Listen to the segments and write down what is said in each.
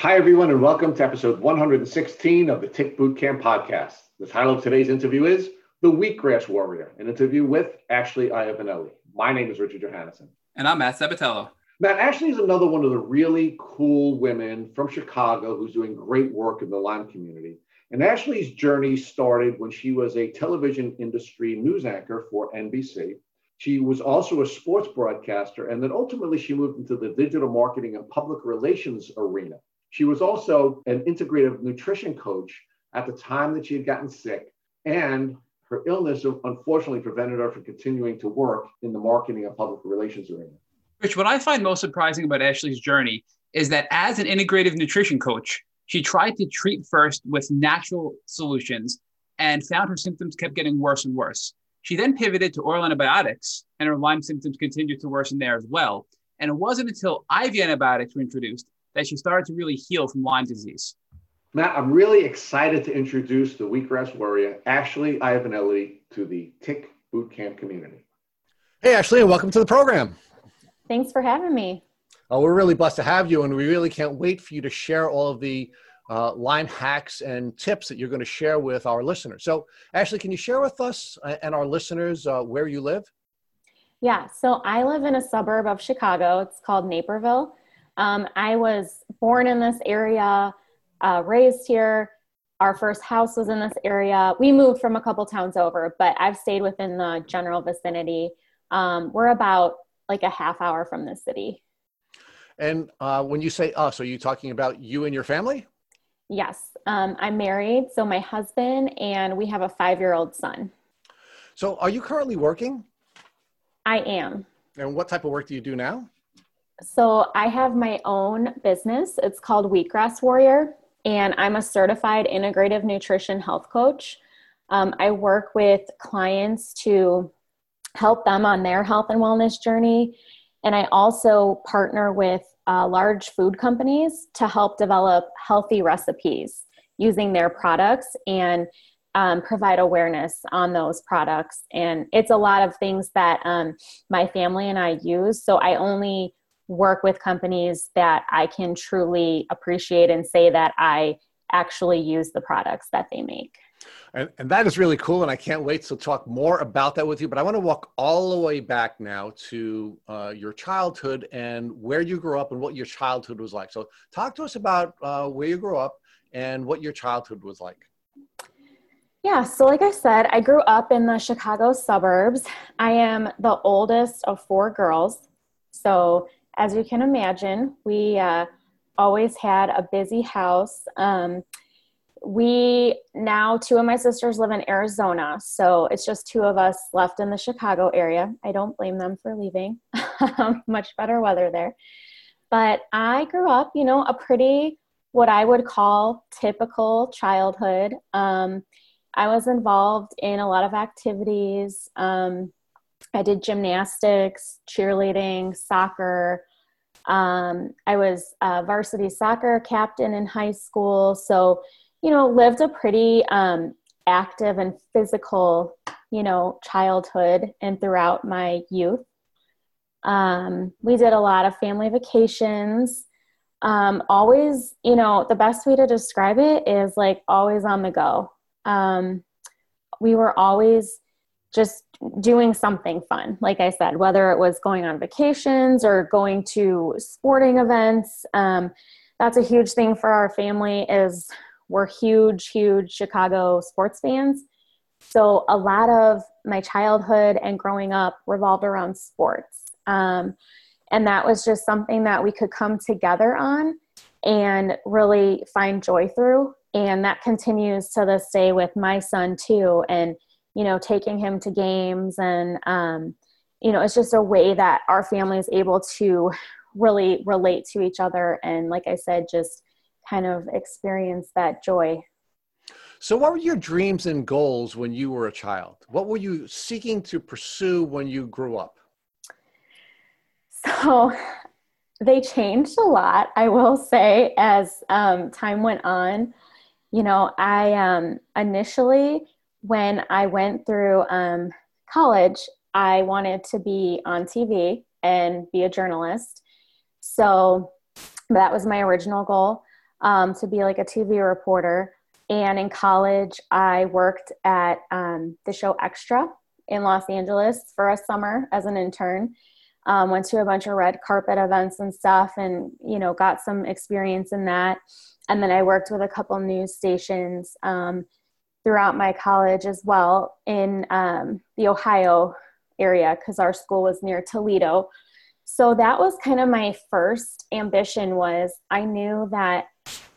Hi, everyone, and welcome to episode 116 of the Tick Bootcamp podcast. The title of today's interview is The Wheatgrass Warrior, an interview with Ashley Iavanelli. My name is Richard Johannesson. And I'm Matt Sabatello. Matt, Ashley is another one of the really cool women from Chicago who's doing great work in the Lyme community. And Ashley's journey started when she was a television industry news anchor for NBC. She was also a sports broadcaster, and then ultimately she moved into the digital marketing and public relations arena. She was also an integrative nutrition coach at the time that she had gotten sick, and her illness unfortunately prevented her from continuing to work in the marketing and public relations arena. Rich, what I find most surprising about Ashley's journey is that as an integrative nutrition coach, she tried to treat first with natural solutions and found her symptoms kept getting worse and worse. She then pivoted to oral antibiotics, and her Lyme symptoms continued to worsen there as well. And it wasn't until IV antibiotics were introduced that she started to really heal from Lyme disease. Matt, I'm really excited to introduce the Wheatgrass Warrior, Ashley Iavanelli, to the Tick Bootcamp community. Hey, Ashley, and welcome to the program. Thanks for having me. Uh, we're really blessed to have you, and we really can't wait for you to share all of the uh, Lyme hacks and tips that you're going to share with our listeners. So, Ashley, can you share with us and our listeners uh, where you live? Yeah, so I live in a suburb of Chicago. It's called Naperville. Um, I was born in this area, uh, raised here. Our first house was in this area. We moved from a couple towns over, but I've stayed within the general vicinity. Um, we're about like a half hour from the city. And uh, when you say us, are you talking about you and your family? Yes, um, I'm married. So my husband and we have a five year old son. So are you currently working? I am. And what type of work do you do now? So I have my own business. It's called Wheatgrass Warrior, and I'm a certified integrative nutrition health coach. Um, I work with clients to help them on their health and wellness journey. And I also partner with uh, large food companies to help develop healthy recipes using their products and um, provide awareness on those products. And it's a lot of things that um, my family and I use. So I only work with companies that I can truly appreciate and say that I actually use the products that they make. And, and that is really cool. And I can't wait to talk more about that with you. But I want to walk all the way back now to uh, your childhood and where you grew up and what your childhood was like. So, talk to us about uh, where you grew up and what your childhood was like. Yeah, so like I said, I grew up in the Chicago suburbs. I am the oldest of four girls. So, as you can imagine, we uh, always had a busy house. Um, we now two of my sisters live in arizona so it's just two of us left in the chicago area. I don't blame them for leaving. Much better weather there. But i grew up you know a pretty what i would call typical childhood. Um, i was involved in a lot of activities. Um, i did gymnastics cheerleading soccer um, i was a varsity soccer captain in high school so you know, lived a pretty um, active and physical, you know, childhood and throughout my youth. Um, we did a lot of family vacations. Um, always, you know, the best way to describe it is like always on the go. Um, we were always just doing something fun, like I said, whether it was going on vacations or going to sporting events. Um, that's a huge thing for our family is we're huge, huge Chicago sports fans. So a lot of my childhood and growing up revolved around sports. Um, and that was just something that we could come together on and really find joy through. And that continues to this day with my son too. And, you know, taking him to games and, um, you know, it's just a way that our family is able to really relate to each other. And like I said, just kind of experience that joy. So, what were your dreams and goals when you were a child? What were you seeking to pursue when you grew up? So, they changed a lot, I will say, as um, time went on. You know, I um, initially, when I went through um, college, I wanted to be on TV and be a journalist. So, that was my original goal. um, to be like a TV reporter. And in college, I worked at um, the show Extra in Los Angeles for a summer as an intern. Um, went to a bunch of red carpet events and stuff, and you know, got some experience in that. And then I worked with a couple news stations um, throughout my college as well in um, the Ohio area because our school was near Toledo. So that was kind of my first ambition was I knew that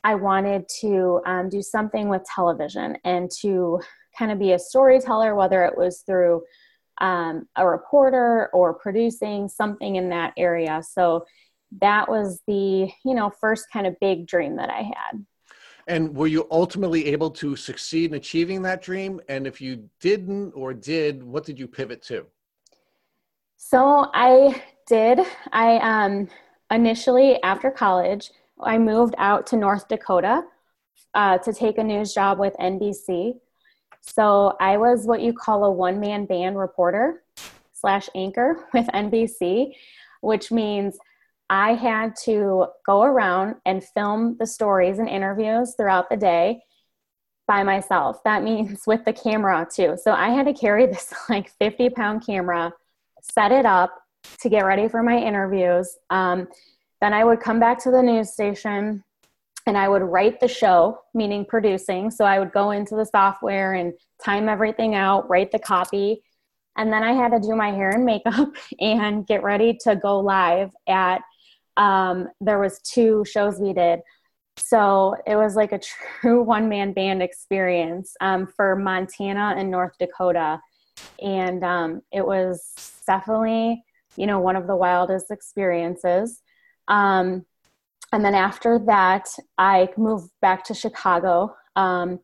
I wanted to um, do something with television and to kind of be a storyteller, whether it was through um, a reporter or producing something in that area. So that was the you know first kind of big dream that I had. And were you ultimately able to succeed in achieving that dream? And if you didn't or did, what did you pivot to? So I did. I um, initially after college I moved out to North Dakota uh, to take a news job with NBC. So I was what you call a one man band reporter slash anchor with NBC, which means I had to go around and film the stories and interviews throughout the day by myself. That means with the camera too. So I had to carry this like 50 pound camera, set it up to get ready for my interviews. Um, then I would come back to the news station and I would write the show, meaning producing. So I would go into the software and time everything out, write the copy. And then I had to do my hair and makeup and get ready to go live at um, there was two shows we did. So it was like a true one man band experience um, for Montana and North Dakota. And um, it was definitely, you know, one of the wildest experiences. Um, and then after that, I moved back to Chicago. Um,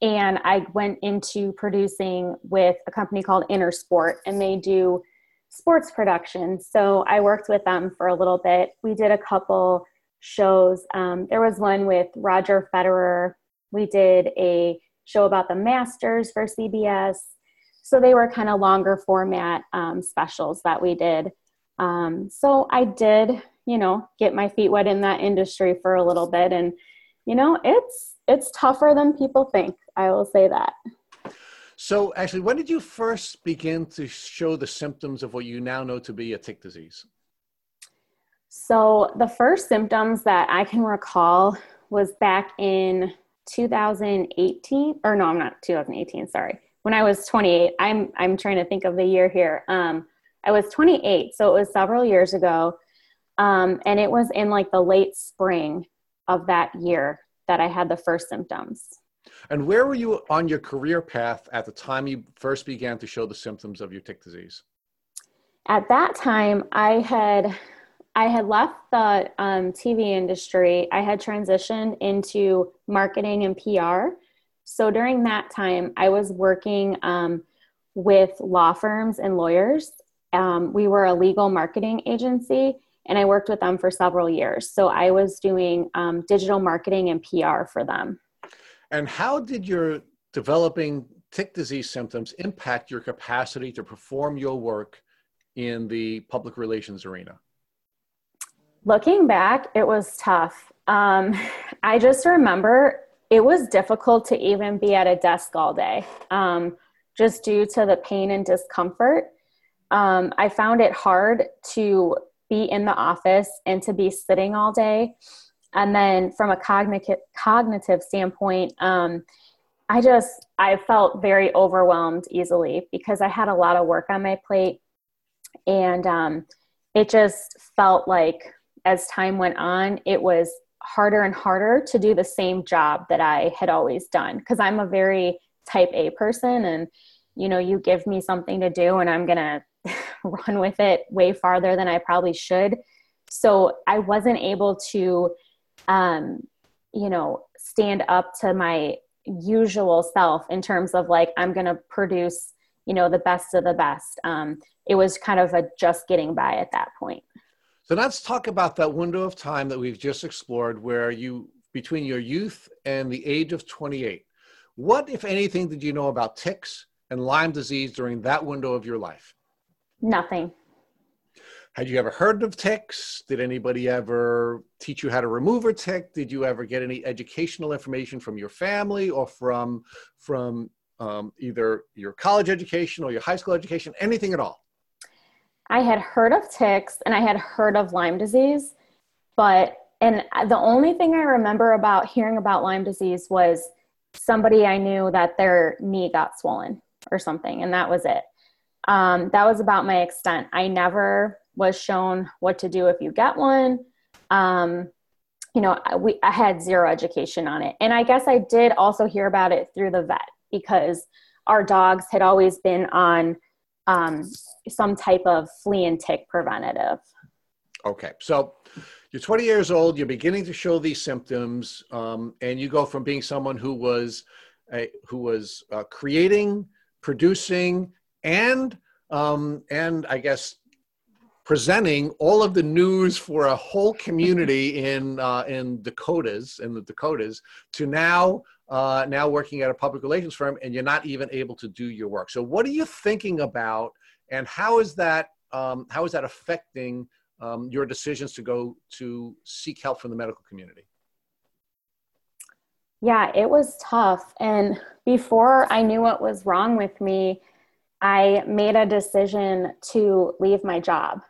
and I went into producing with a company called Intersport, and they do sports production. So I worked with them for a little bit. We did a couple shows. Um, there was one with Roger Federer. We did a show about the Masters for CBS. So they were kind of longer format um, specials that we did. Um, so I did you know get my feet wet in that industry for a little bit and you know it's it's tougher than people think i will say that so actually when did you first begin to show the symptoms of what you now know to be a tick disease? So the first symptoms that i can recall was back in 2018 or no i'm not 2018 sorry. When i was 28 i'm i'm trying to think of the year here. Um, i was 28 so it was several years ago. Um, and it was in like the late spring of that year that I had the first symptoms. And where were you on your career path at the time you first began to show the symptoms of your tick disease? At that time, I had I had left the um, TV industry. I had transitioned into marketing and PR. So during that time, I was working um, with law firms and lawyers. Um, we were a legal marketing agency, and I worked with them for several years. So I was doing um, digital marketing and PR for them. And how did your developing tick disease symptoms impact your capacity to perform your work in the public relations arena? Looking back, it was tough. Um, I just remember it was difficult to even be at a desk all day, um, just due to the pain and discomfort. Um, I found it hard to be in the office and to be sitting all day. And then from a cognitive cognitive standpoint, um, I just I felt very overwhelmed easily because I had a lot of work on my plate, and um, it just felt like as time went on, it was harder and harder to do the same job that I had always done because I'm a very type A person, and you know, you give me something to do, and I'm gonna run with it way farther than I probably should. So I wasn't able to, um, you know, stand up to my usual self in terms of like, I'm going to produce, you know, the best of the best. Um, it was kind of a just getting by at that point. So let's talk about that window of time that we've just explored where you, between your youth and the age of 28, what, if anything, did you know about ticks and Lyme disease during that window of your life? Nothing. Had you ever heard of ticks? Did anybody ever teach you how to remove a tick? Did you ever get any educational information from your family or from from um, either your college education or your high school education? Anything at all? I had heard of ticks and I had heard of Lyme disease, but and the only thing I remember about hearing about Lyme disease was somebody I knew that their knee got swollen or something, and that was it. Um, that was about my extent. I never was shown what to do if you get one. Um, you know, we I had zero education on it, and I guess I did also hear about it through the vet because our dogs had always been on um, some type of flea and tick preventative. Okay, so you're 20 years old, you're beginning to show these symptoms, um, and you go from being someone who was a, who was uh, creating, producing, and um, and I guess presenting all of the news for a whole community in uh, in Dakotas in the Dakotas to now uh, now working at a public relations firm and you're not even able to do your work. So what are you thinking about, and how is that um, how is that affecting um, your decisions to go to seek help from the medical community? Yeah, it was tough, and before I knew what was wrong with me. I made a decision to leave my job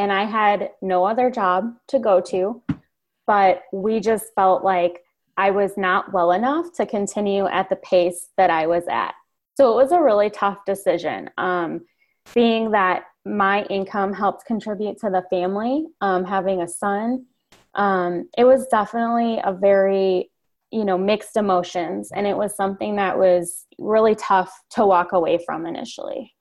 and I had no other job to go to, but we just felt like I was not well enough to continue at the pace that I was at. So it was a really tough decision. Um, being that my income helped contribute to the family, um, having a son, um, it was definitely a very, you know, mixed emotions. And it was something that was really tough to walk away from initially.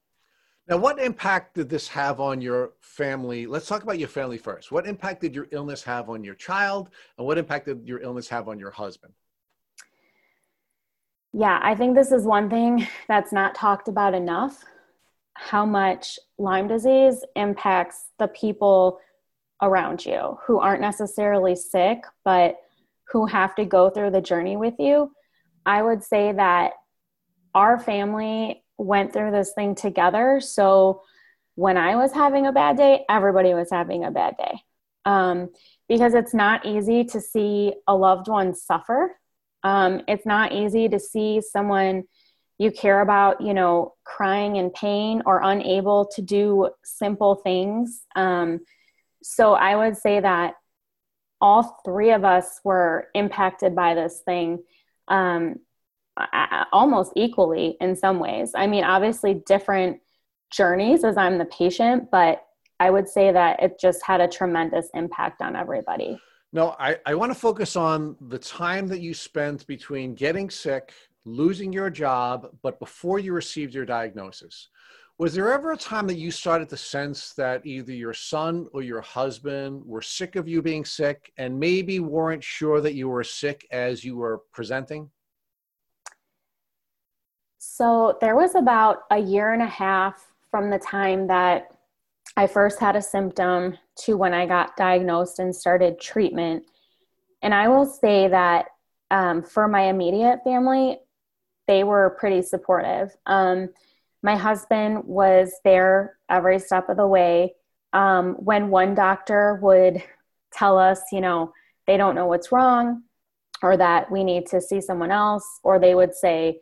Now, what impact did this have on your family? Let's talk about your family first. What impact did your illness have on your child, and what impact did your illness have on your husband? Yeah, I think this is one thing that's not talked about enough how much Lyme disease impacts the people around you who aren't necessarily sick, but who have to go through the journey with you. I would say that our family went through this thing together. So when I was having a bad day, everybody was having a bad day. Um, because it's not easy to see a loved one suffer. Um, it's not easy to see someone you care about, you know, crying in pain or unable to do simple things. Um, so I would say that all three of us were impacted by this thing. Um, almost equally in some ways. I mean, obviously, different journeys as I'm the patient, but I would say that it just had a tremendous impact on everybody. No, I, I want to focus on the time that you spent between getting sick, losing your job, but before you received your diagnosis. Was there ever a time that you started to sense that either your son or your husband were sick of you being sick and maybe weren't sure that you were sick as you were presenting? So there was about a year and a half from the time that I first had a symptom to when I got diagnosed and started treatment. And I will say that um, for my immediate family, they were pretty supportive. Um, my husband was there every step of the way. Um, when one doctor would tell us, you know, they don't know what's wrong or that we need to see someone else, or they would say,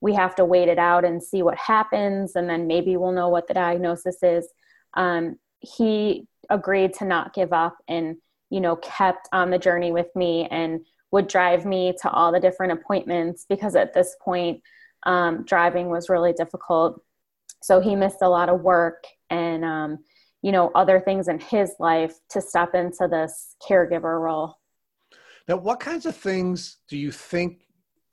we have to wait it out and see what happens and then maybe we'll know what the diagnosis is. Um, he agreed to not give up and you know kept on the journey with me and would drive me to all the different appointments because at this point um, driving was really difficult. So he missed a lot of work and um, you know other things in his life to step into this caregiver role. Now what kinds of things do you think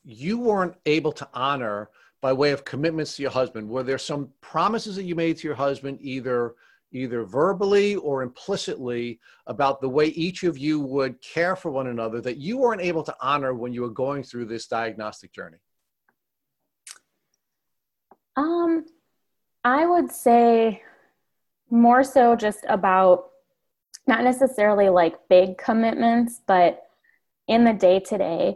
you weren't able to honor by way of commitments to your husband? Were there some promises that you made to your husband, either either verbally or implicitly, about the way each of you would care for one another that you weren't able to honor when you were going through this diagnostic journey? Um, I would say more so just about not necessarily like big commitments, but in the day to day,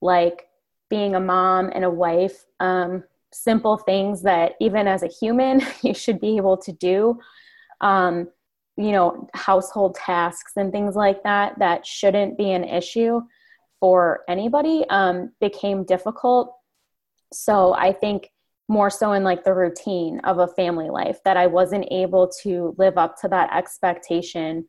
like being a mom and a wife, um, simple things that even as a human you should be able to do. Um, you know, household tasks and things like that that shouldn't be an issue for anybody um, became difficult. So I think more so in like the routine of a family life that I wasn't able to live up to that expectation,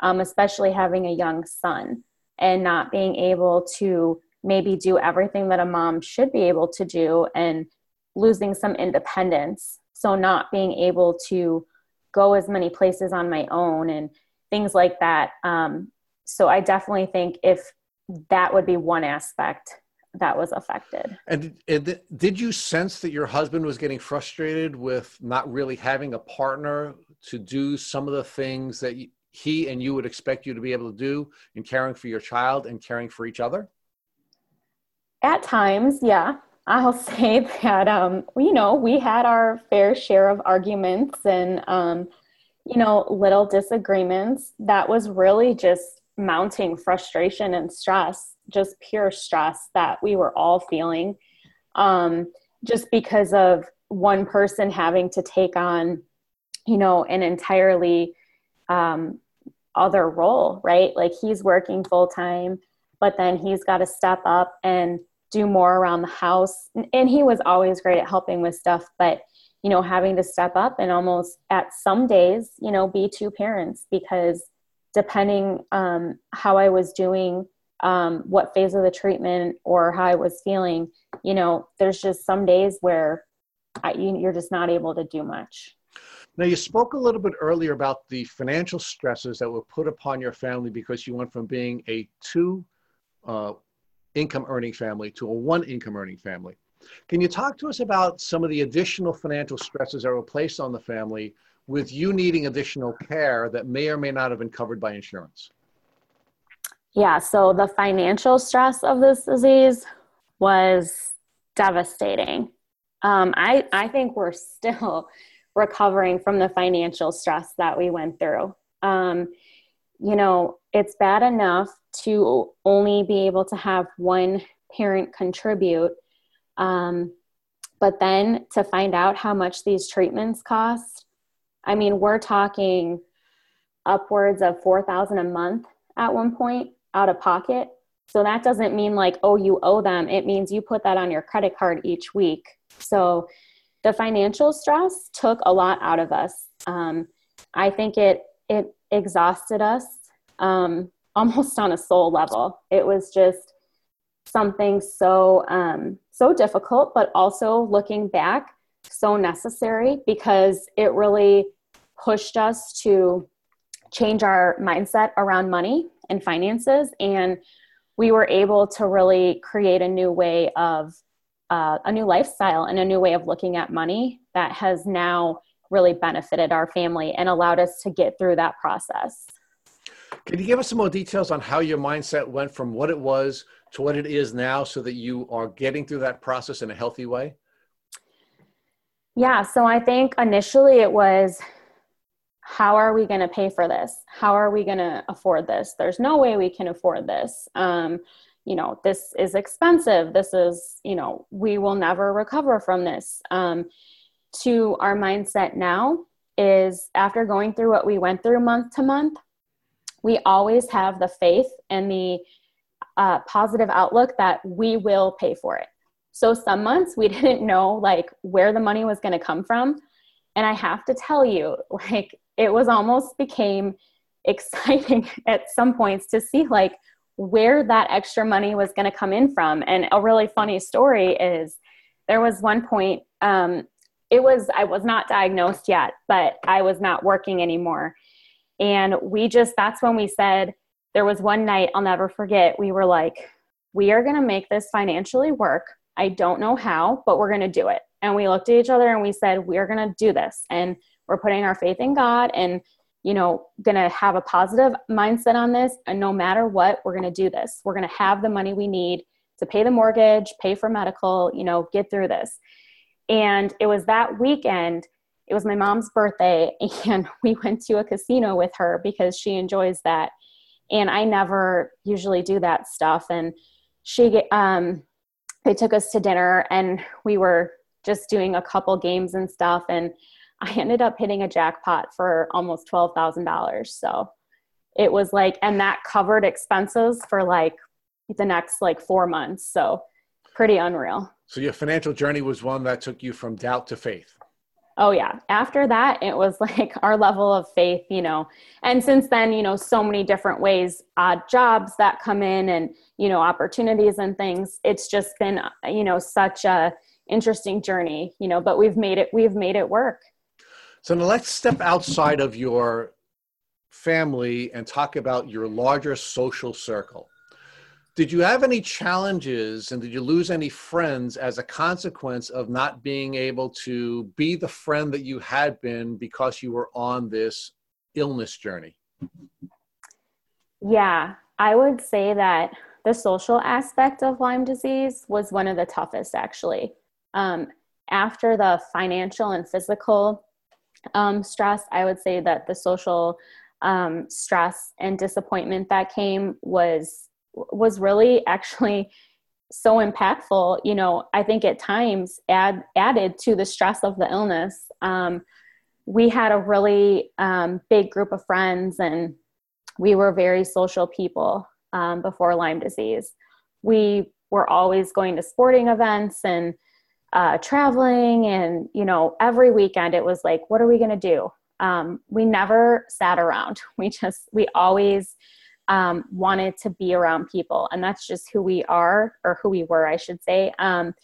um, especially having a young son and not being able to maybe do everything that a mom should be able to do and losing some independence. So, not being able to go as many places on my own and things like that. Um, so, I definitely think if that would be one aspect that was affected. And, and did you sense that your husband was getting frustrated with not really having a partner to do some of the things that he and you would expect you to be able to do in caring for your child and caring for each other? At times, yeah. I'll say that, um, you know, we had our fair share of arguments and, um, you know, little disagreements. That was really just mounting frustration and stress, just pure stress that we were all feeling, um, just because of one person having to take on, you know, an entirely um, other role, right? Like he's working full time, but then he's got to step up and do more around the house. And he was always great at helping with stuff, but you know, having to step up and almost at some days, you know, be two parents because depending um, how I was doing, um, what phase of the treatment or how I was feeling, you know, there's just some days where I, you, you're just not able to do much. Now, you spoke a little bit earlier about the financial stresses that were put upon your family because you went from being a two uh, income earning family to a one income earning family. Can you talk to us about some of the additional financial stresses that were placed on the family with you needing additional care that may or may not have been covered by insurance? Yeah, so the financial stress of this disease was devastating. Um, I, I think we're still recovering from the financial stress that we went through. Um, you know, it's bad enough to only be able to have one parent contribute. Um, but then to find out how much these treatments cost, I mean, we're talking upwards of 4000 a month at one point out of pocket. So that doesn't mean like, oh, you owe them. It means you put that on your credit card each week. So the financial stress took a lot out of us. Um, I think it it exhausted us um, almost on a soul level. It was just something so um, so difficult, but also looking back, so necessary because it really pushed us to change our mindset around money and finances and we were able to really create a new way of uh, a new lifestyle and a new way of looking at money that has now really benefited our family and allowed us to get through that process. Can you give us some more details on how your mindset went from what it was to what it is now so that you are getting through that process in a healthy way? Yeah, so I think initially it was how are we going to pay for this? How are we going to afford this? There's no way we can afford this. Um, you know this is expensive this is you know we will never recover from this um, to our mindset now is after going through what we went through month to month we always have the faith and the uh, positive outlook that we will pay for it so some months we didn't know like where the money was going to come from and i have to tell you like it was almost became exciting at some points to see like where that extra money was going to come in from. And a really funny story is there was one point, um, it was, I was not diagnosed yet, but I was not working anymore. And we just, that's when we said, there was one night I'll never forget, we were like, we are going to make this financially work. I don't know how, but we're going to do it. And we looked at each other and we said, we're going to do this. And we're putting our faith in God and you know, going to have a positive mindset on this. And no matter what, we're going to do this. We're going to have the money we need to pay the mortgage, pay for medical, you know, get through this. And it was that weekend, it was my mom's birthday, and we went to a casino with her because she enjoys that. And I never usually do that stuff. And she, um, they took us to dinner and we were just doing a couple games and stuff. And I ended up hitting a jackpot for almost $12,000. So it was like, and that covered expenses for like the next like four months. So pretty unreal. So your financial journey was one that took you from doubt to faith. Oh yeah. After that, it was like our level of faith, you know. And since then, you know, so many different ways, odd jobs that come in and, you know, opportunities and things. It's just been, you know, such a interesting journey, you know, but we've made it we've made it work. So now let's step outside of your family and talk about your larger social circle. Did you have any challenges and did you lose any friends as a consequence of not being able to be the friend that you had been because you were on this illness journey? Yeah, I would say that the social aspect of Lyme disease was one of the toughest actually. Um, after the financial and physical um, stress, I would say that the social um, stress and disappointment that came was was really actually so impactful you know i think at times add added to the stress of the illness. Um, we had a really um, big group of friends and we were very social people um, before lyme disease. We were always going to sporting events and uh, traveling and you know every weekend it was like what are we going to do? Um, we never sat around. We just we always um, wanted to be around people. And that's just who we are, or who we were, I should say. Um,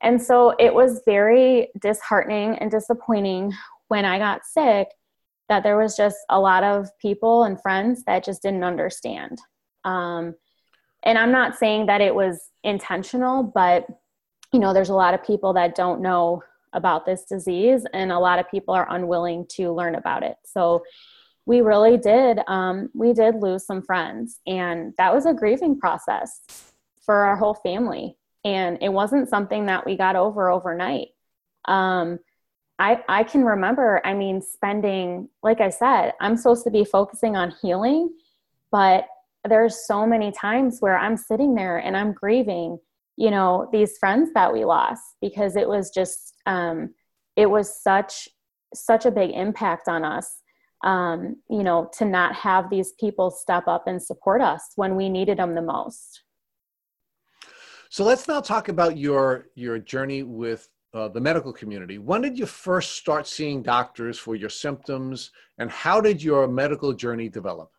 and so it was very disheartening and disappointing when I got sick that there was just a lot of people and friends that just didn't understand. Um, and I'm not saying that it was intentional, but you know, there's a lot of people that don't know about this disease, and a lot of people are unwilling to learn about it. So we really did um, we did lose some friends and that was a grieving process for our whole family. And it wasn't something that we got over overnight. Um, I, I can remember i mean spending like i said i'm supposed to be focusing on healing but there's so many times where i'm sitting there and i'm grieving you know these friends that we lost because it was just um, it was such such a big impact on us um, you know, to not have these people step up and support us when we needed them the most. So let's now talk about your your journey with uh, the medical community. When did you first start seeing doctors for your symptoms, and how did your medical journey develop?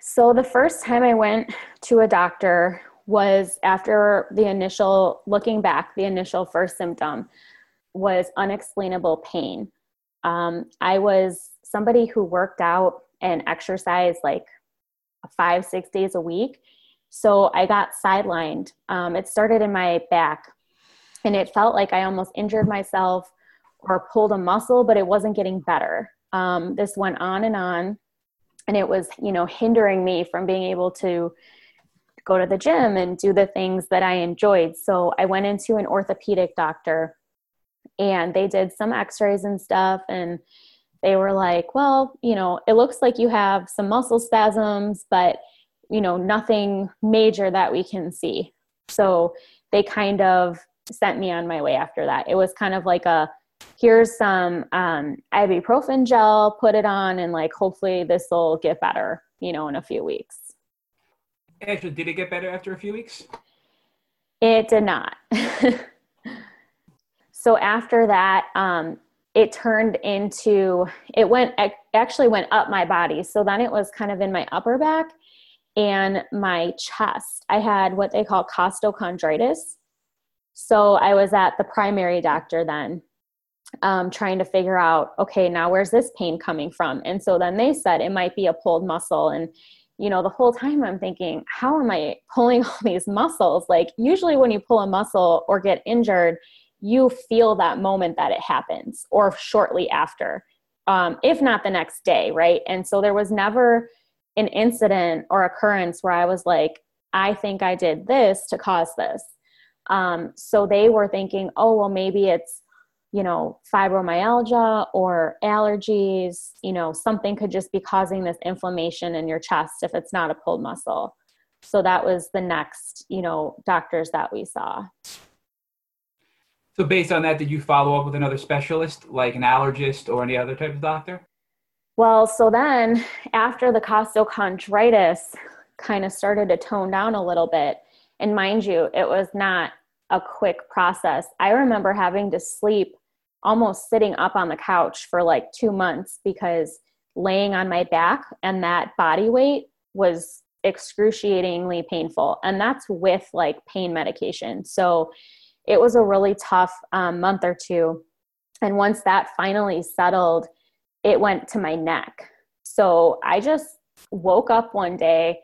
So the first time I went to a doctor was after the initial looking back, the initial first symptom was unexplainable pain. Um, I was somebody who worked out and exercised like five, six days a week. So I got sidelined. Um, it started in my back, and it felt like I almost injured myself or pulled a muscle, but it wasn't getting better. Um, this went on and on, and it was, you know, hindering me from being able to go to the gym and do the things that I enjoyed. So I went into an orthopedic doctor, and they did some X-rays and stuff, and they were like, well, you know, it looks like you have some muscle spasms, but, you know, nothing major that we can see. So they kind of sent me on my way after that. It was kind of like a, here's some um, ibuprofen gel, put it on, and like, hopefully this will get better, you know, in a few weeks. Actually, did it get better after a few weeks? It did not. so after that, um, it turned into it went actually went up my body. So then it was kind of in my upper back and my chest. I had what they call costochondritis. So i was at the primary doctor then um, trying to figure out okay now where's this pain coming from? And so then they said it might be a pulled muscle. And you know the whole time i'm thinking how am i pulling all these muscles? Like usually when you pull a muscle or get injured you feel that moment that it happens or shortly after, um, if not the next day, right? And so there was never an incident or occurrence where I was like, I think I did this to cause this. Um, so they were thinking, oh, well, maybe it's, you know, fibromyalgia or allergies, you know, something could just be causing this inflammation in your chest if it's not a pulled muscle. So that was the next, you know, doctors that we saw. So, based on that, did you follow up with another specialist, like an allergist or any other type of doctor? Well, so then after the costochondritis kind of started to tone down a little bit, and mind you, it was not a quick process. I remember having to sleep almost sitting up on the couch for like two months because laying on my back and that body weight was excruciatingly painful. And that's with like pain medication. So it was a really tough um, month or two. And once that finally settled, it went to my neck. So I just woke up one day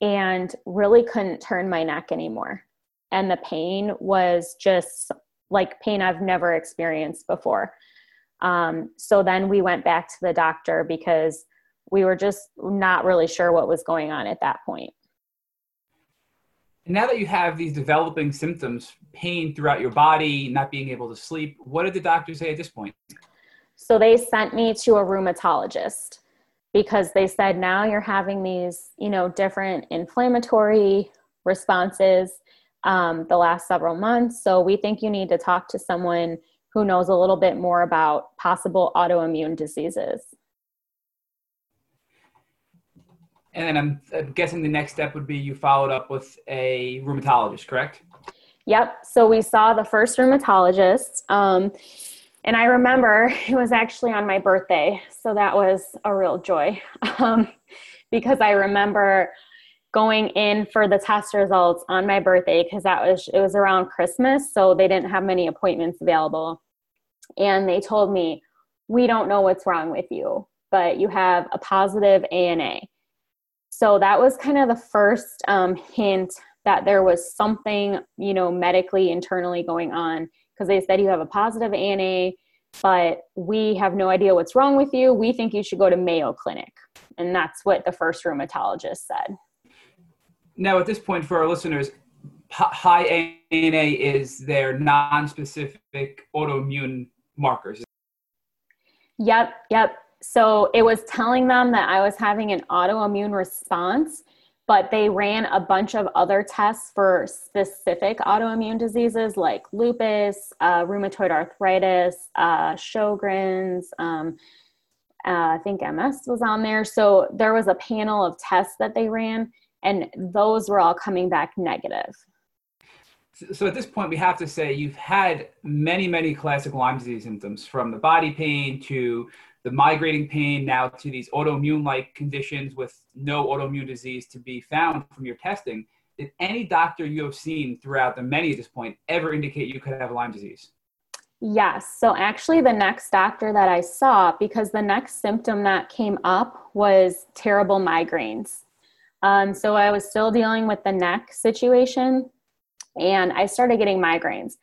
and really couldn't turn my neck anymore. And the pain was just like pain I've never experienced before. Um, so then we went back to the doctor because we were just not really sure what was going on at that point. Now that you have these developing symptoms, pain throughout your body, not being able to sleep, what did the doctor say at this point? So they sent me to a rheumatologist because they said now you're having these, you know, different inflammatory responses um, the last several months. So we think you need to talk to someone who knows a little bit more about possible autoimmune diseases. And then I'm, I'm guessing the next step would be you followed up with a rheumatologist, correct? Yep. So we saw the first rheumatologist. Um, and I remember it was actually on my birthday. So that was a real joy um, because I remember going in for the test results on my birthday because that was it was around Christmas, so they didn't have many appointments available. And they told me, "We don't know what's wrong with you, but you have a positive ANA." So that was kind of the first um, hint that there was something, you know, medically internally going on because they said you have a positive ANA, but we have no idea what's wrong with you. We think you should go to Mayo Clinic. And that's what the first rheumatologist said. Now, at this point, for our listeners, high ANA is their non-specific autoimmune markers. Yep, yep. So it was telling them that I was having an autoimmune response, but they ran a bunch of other tests for specific autoimmune diseases like lupus, uh, rheumatoid arthritis, uh, Sjogren's. Um, uh, I think MS was on there. So there was a panel of tests that they ran and those were all coming back negative so at this point we have to say you've had many many classic lyme disease symptoms from the body pain to the migrating pain now to these autoimmune like conditions with no autoimmune disease to be found from your testing did any doctor you have seen throughout the many at this point ever indicate you could have lyme disease? Yes. So actually the next doctor that i saw because the next symptom that came up was terrible migraines. Um, so I was still dealing with the neck situation and I started getting migraines.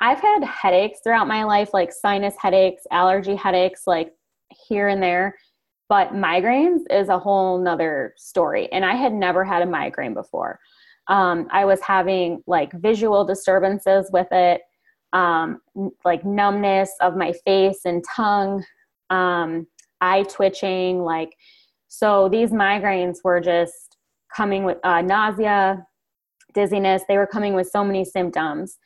I've had headaches throughout my life, like sinus headaches, allergy headaches, like here and there. But migraines is a whole nother story. And I had never had a migraine before. Um, I was having like visual disturbances with it, um, like numbness of my face and tongue, um, eye twitching. Like, so these migraines were just coming with uh, nausea, dizziness. They were coming with so many symptoms.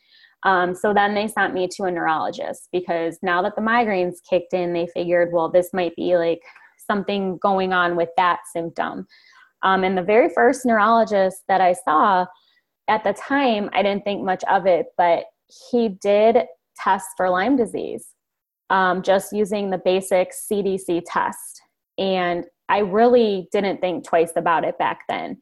Um, so then they sent me to a neurologist because now that the migraines kicked in, they figured, well, this might be like something going on with that symptom. Um, and the very first neurologist that I saw at the time, I didn't think much of it, but he did test for Lyme disease um, just using the basic CDC test. And I really didn't think twice about it back then.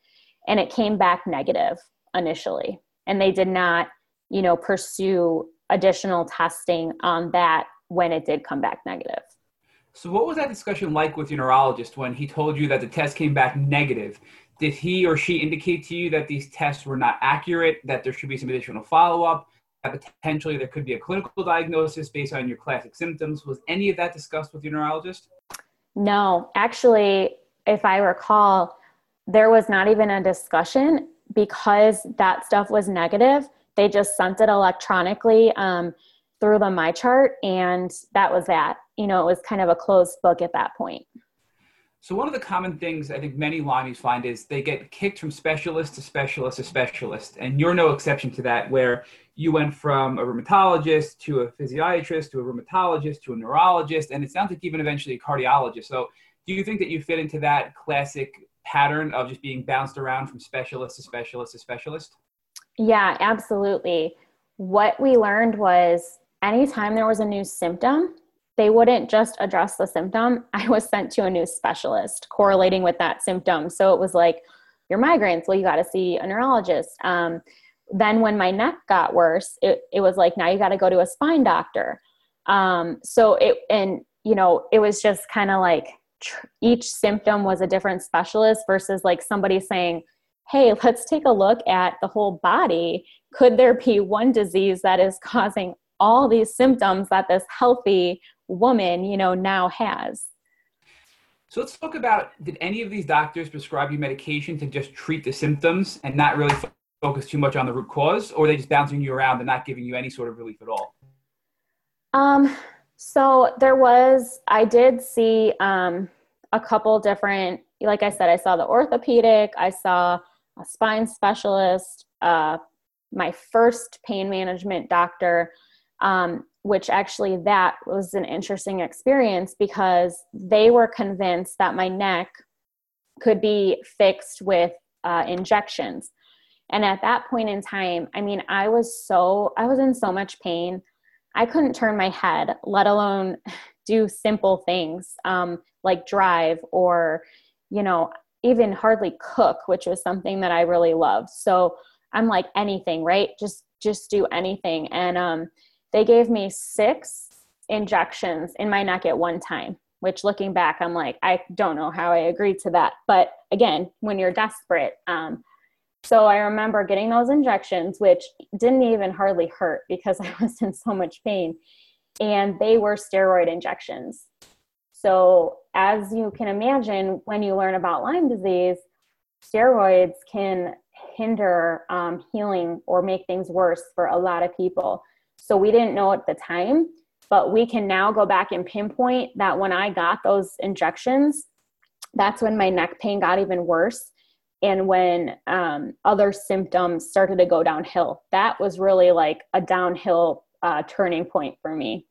And it came back negative initially. And they did not, you know, pursue additional testing on that when it did come back negative. So, what was that discussion like with your neurologist when he told you that the test came back negative? Did he or she indicate to you that these tests were not accurate, that there should be some additional follow up, that potentially there could be a clinical diagnosis based on your classic symptoms? Was any of that discussed with your neurologist? No, actually, if I recall, there was not even a discussion because that stuff was negative. They just sent it electronically um, through the MyChart, and that was that. You know, it was kind of a closed book at that point. So one of the common things I think many Lymies find is they get kicked from specialist to specialist to specialist, and you're no exception to that. Where you went from a rheumatologist to a physiatrist to a rheumatologist to a neurologist, and it sounds like even eventually a cardiologist. So do you think that you fit into that classic pattern of just being bounced around from specialist to specialist to specialist? Yeah, absolutely. What we learned was anytime there was a new symptom, they wouldn't just address the symptom. I was sent to a new specialist correlating with that symptom. So it was like, your migraines, well, you got to see a neurologist. Um, then when my neck got worse, it, it was like, now you got to go to a spine doctor. Um, so it, and, you know, it was just kind of like tr- each symptom was a different specialist versus like somebody saying, hey, let's take a look at the whole body. Could there be one disease that is causing all these symptoms that this healthy woman, you know, now has? So let's talk about did any of these doctors prescribe you medication to just treat the symptoms and not really focus too much on the root cause, or are they just bouncing you around and not giving you any sort of relief at all? Um, so there was, I did see um, a couple different, like I said, I saw the orthopedic, I saw a spine specialist, uh, my first pain management doctor, um, which actually that was an interesting experience because they were convinced that my neck could be fixed with uh, injections. And at that point in time, I mean, I was so, I was in so much pain. I couldn't turn my head, let alone do simple things um, like drive or, you know, even hardly cook, which was something that I really loved. So I'm like anything, right? Just just do anything. And um, they gave me six injections in my neck at one time. Which, looking back, I'm like, I don't know how I agreed to that. But again, when you're desperate, um, so I remember getting those injections, which didn't even hardly hurt because I was in so much pain. And they were steroid injections. So, as you can imagine, when you learn about Lyme disease, steroids can hinder um, healing or make things worse for a lot of people. So, we didn't know at the time, but we can now go back and pinpoint that when I got those injections, that's when my neck pain got even worse. And when um, other symptoms started to go downhill, that was really like a downhill uh, turning point for me.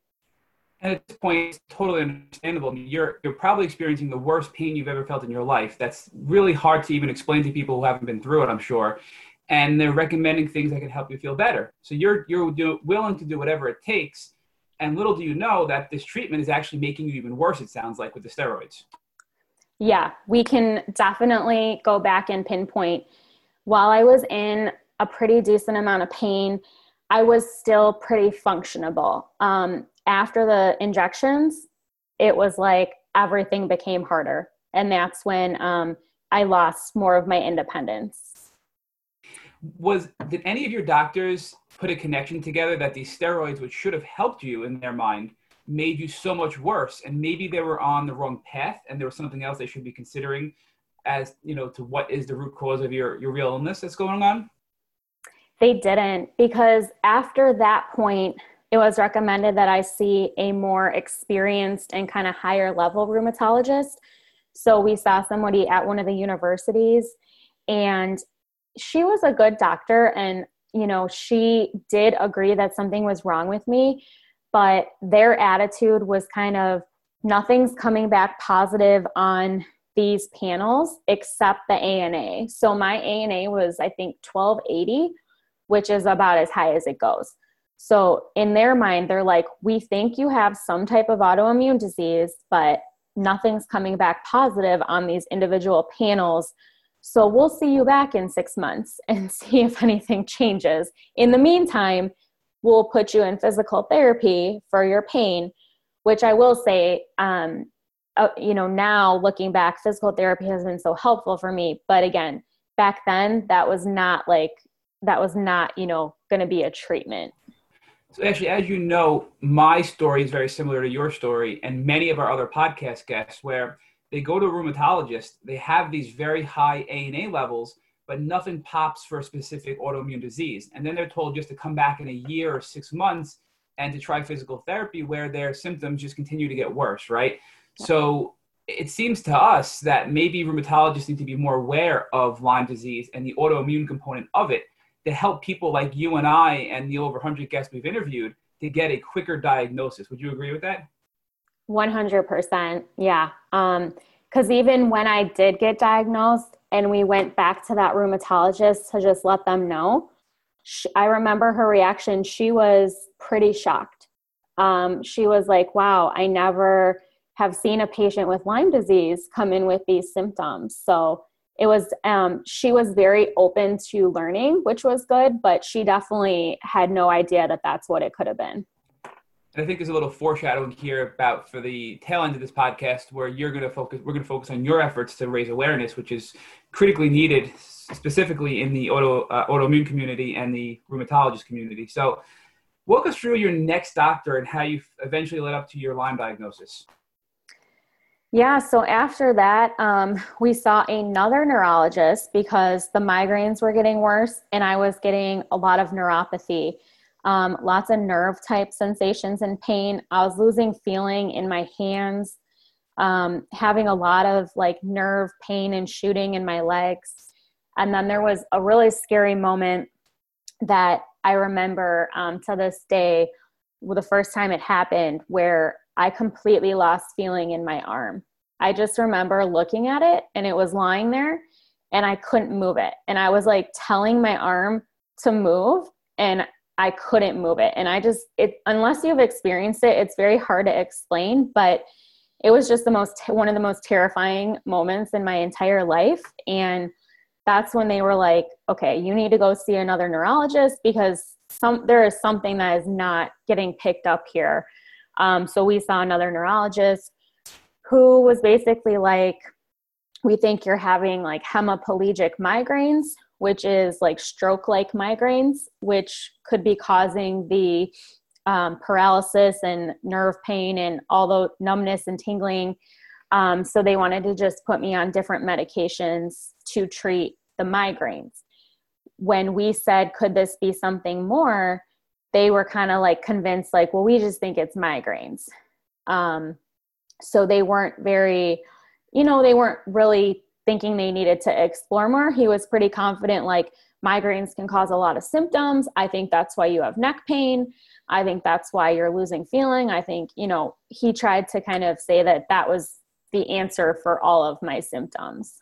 And at this point, it's totally understandable. I mean, you're you're probably experiencing the worst pain you've ever felt in your life. That's really hard to even explain to people who haven't been through it. I'm sure, and they're recommending things that can help you feel better. So you're you're do, willing to do whatever it takes. And little do you know that this treatment is actually making you even worse. It sounds like with the steroids. Yeah, we can definitely go back and pinpoint. While I was in a pretty decent amount of pain, I was still pretty functionable. Um, after the injections, it was like everything became harder. And that's when um, I lost more of my independence. Was did any of your doctors put a connection together that these steroids, which should have helped you in their mind, made you so much worse? And maybe they were on the wrong path, and there was something else they should be considering as you know to what is the root cause of your your real illness that's going on. They didn't because after that point, it was recommended that I see a more experienced and kind of higher level rheumatologist. So we saw somebody at one of the universities, and she was a good doctor. And, you know, she did agree that something was wrong with me, but their attitude was kind of nothing's coming back positive on these panels except the ANA. So my ANA was, I think, 1280, which is about as high as it goes. So, in their mind, they're like, we think you have some type of autoimmune disease, but nothing's coming back positive on these individual panels. So, we'll see you back in six months and see if anything changes. In the meantime, we'll put you in physical therapy for your pain, which I will say, um, uh, you know, now looking back, physical therapy has been so helpful for me. But again, back then, that was not like, that was not, you know, going to be a treatment. So actually, as you know, my story is very similar to your story and many of our other podcast guests where they go to a rheumatologist, they have these very high ANA levels, but nothing pops for a specific autoimmune disease. And then they're told just to come back in a year or six months and to try physical therapy where their symptoms just continue to get worse, right? So it seems to us that maybe rheumatologists need to be more aware of Lyme disease and the autoimmune component of it to help people like you and I and the over 100 guests we've interviewed to get a quicker diagnosis. Would you agree with that? 100%. Yeah. Because um, even when I did get diagnosed and we went back to that rheumatologist to just let them know, she, I remember her reaction. She was pretty shocked. Um, she was like, wow, I never have seen a patient with Lyme disease come in with these symptoms. So it was, um, she was very open to learning, which was good, but she definitely had no idea that that's what it could have been. And I think there's a little foreshadowing here about for the tail end of this podcast where you're going to focus, we're going to focus on your efforts to raise awareness, which is critically needed specifically in the auto, uh, autoimmune community and the rheumatologist community. So walk us through your next doctor and how you eventually led up to your Lyme diagnosis. Yeah, so after that, um, we saw another neurologist because the migraines were getting worse and I was getting a lot of neuropathy, um, lots of nerve type sensations and pain. I was losing feeling in my hands, um, having a lot of like nerve pain and shooting in my legs. And then there was a really scary moment that I remember um, to this day, well, the first time it happened, where I completely lost feeling in my arm. I just remember looking at it and it was lying there and I couldn't move it. And I was like telling my arm to move and I couldn't move it. And I just, it, unless you've experienced it, it's very hard to explain, but it was just the most, one of the most terrifying moments in my entire life. And that's when they were like, okay, you need to go see another neurologist because some, there is something that is not getting picked up here. Um, so we saw another neurologist who was basically like, we think you're having like hemiplegic migraines, which is like stroke like migraines, which could be causing the um, paralysis and nerve pain and all the numbness and tingling. Um, so they wanted to just put me on different medications to treat the migraines. When we said, could this be something more? They were kind of like convinced, like, well, we just think it's migraines. Um, so they weren't very you know they weren't really thinking they needed to explore more. He was pretty confident like migraines can cause a lot of symptoms. I think that's why you have neck pain. I think that's why you're losing feeling. I think you know he tried to kind of say that that was the answer for all of my symptoms.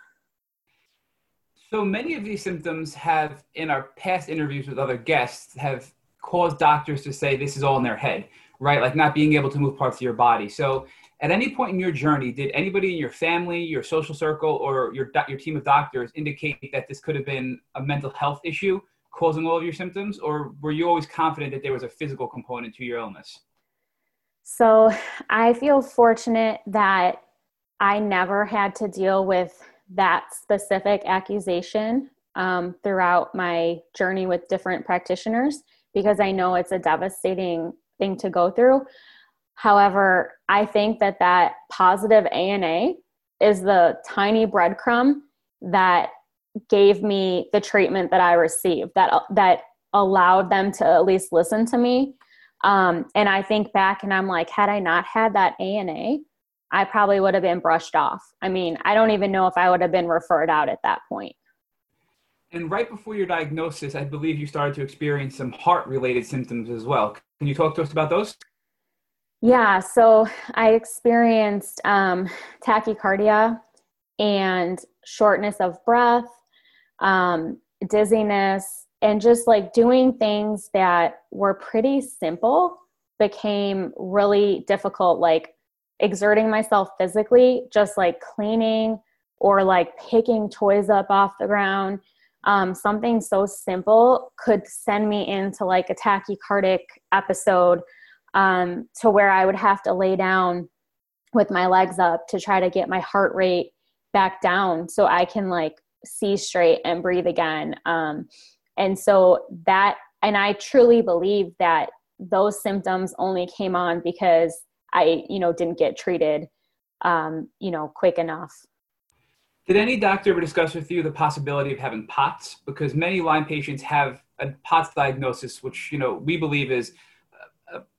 So many of these symptoms have in our past interviews with other guests have caused doctors to say this is all in their head right? Like not being able to move parts of your body. So at any point in your journey, did anybody in your family, your social circle, or your your team of doctors indicate that this could have been a mental health issue causing all of your symptoms, or were you always confident that there was a physical component to your illness? So I feel fortunate that I never had to deal with that specific accusation um, throughout my journey with different practitioners because I know it's a devastating thing to go through. However, I think that that positive ANA is the tiny breadcrumb that gave me the treatment that I received that that allowed them to at least listen to me. Um, and I think back and I'm like, had I not had that ANA, I probably would have been brushed off. I mean, I don't even know if I would have been referred out at that point. And right before your diagnosis, I believe you started to experience some heart related symptoms as well. Can you talk to us about those? Yeah, so I experienced um, tachycardia and shortness of breath, um, dizziness, and just like doing things that were pretty simple became really difficult, like exerting myself physically, just like cleaning or like picking toys up off the ground. Um, something so simple could send me into like a tachycardic episode um, to where I would have to lay down with my legs up to try to get my heart rate back down so I can like see straight and breathe again. Um, and so that, and I truly believe that those symptoms only came on because I, you know, didn't get treated, um, you know, quick enough. Did any doctor ever discuss with you the possibility of having POTS? Because many Lyme patients have a POTS diagnosis, which you know we believe is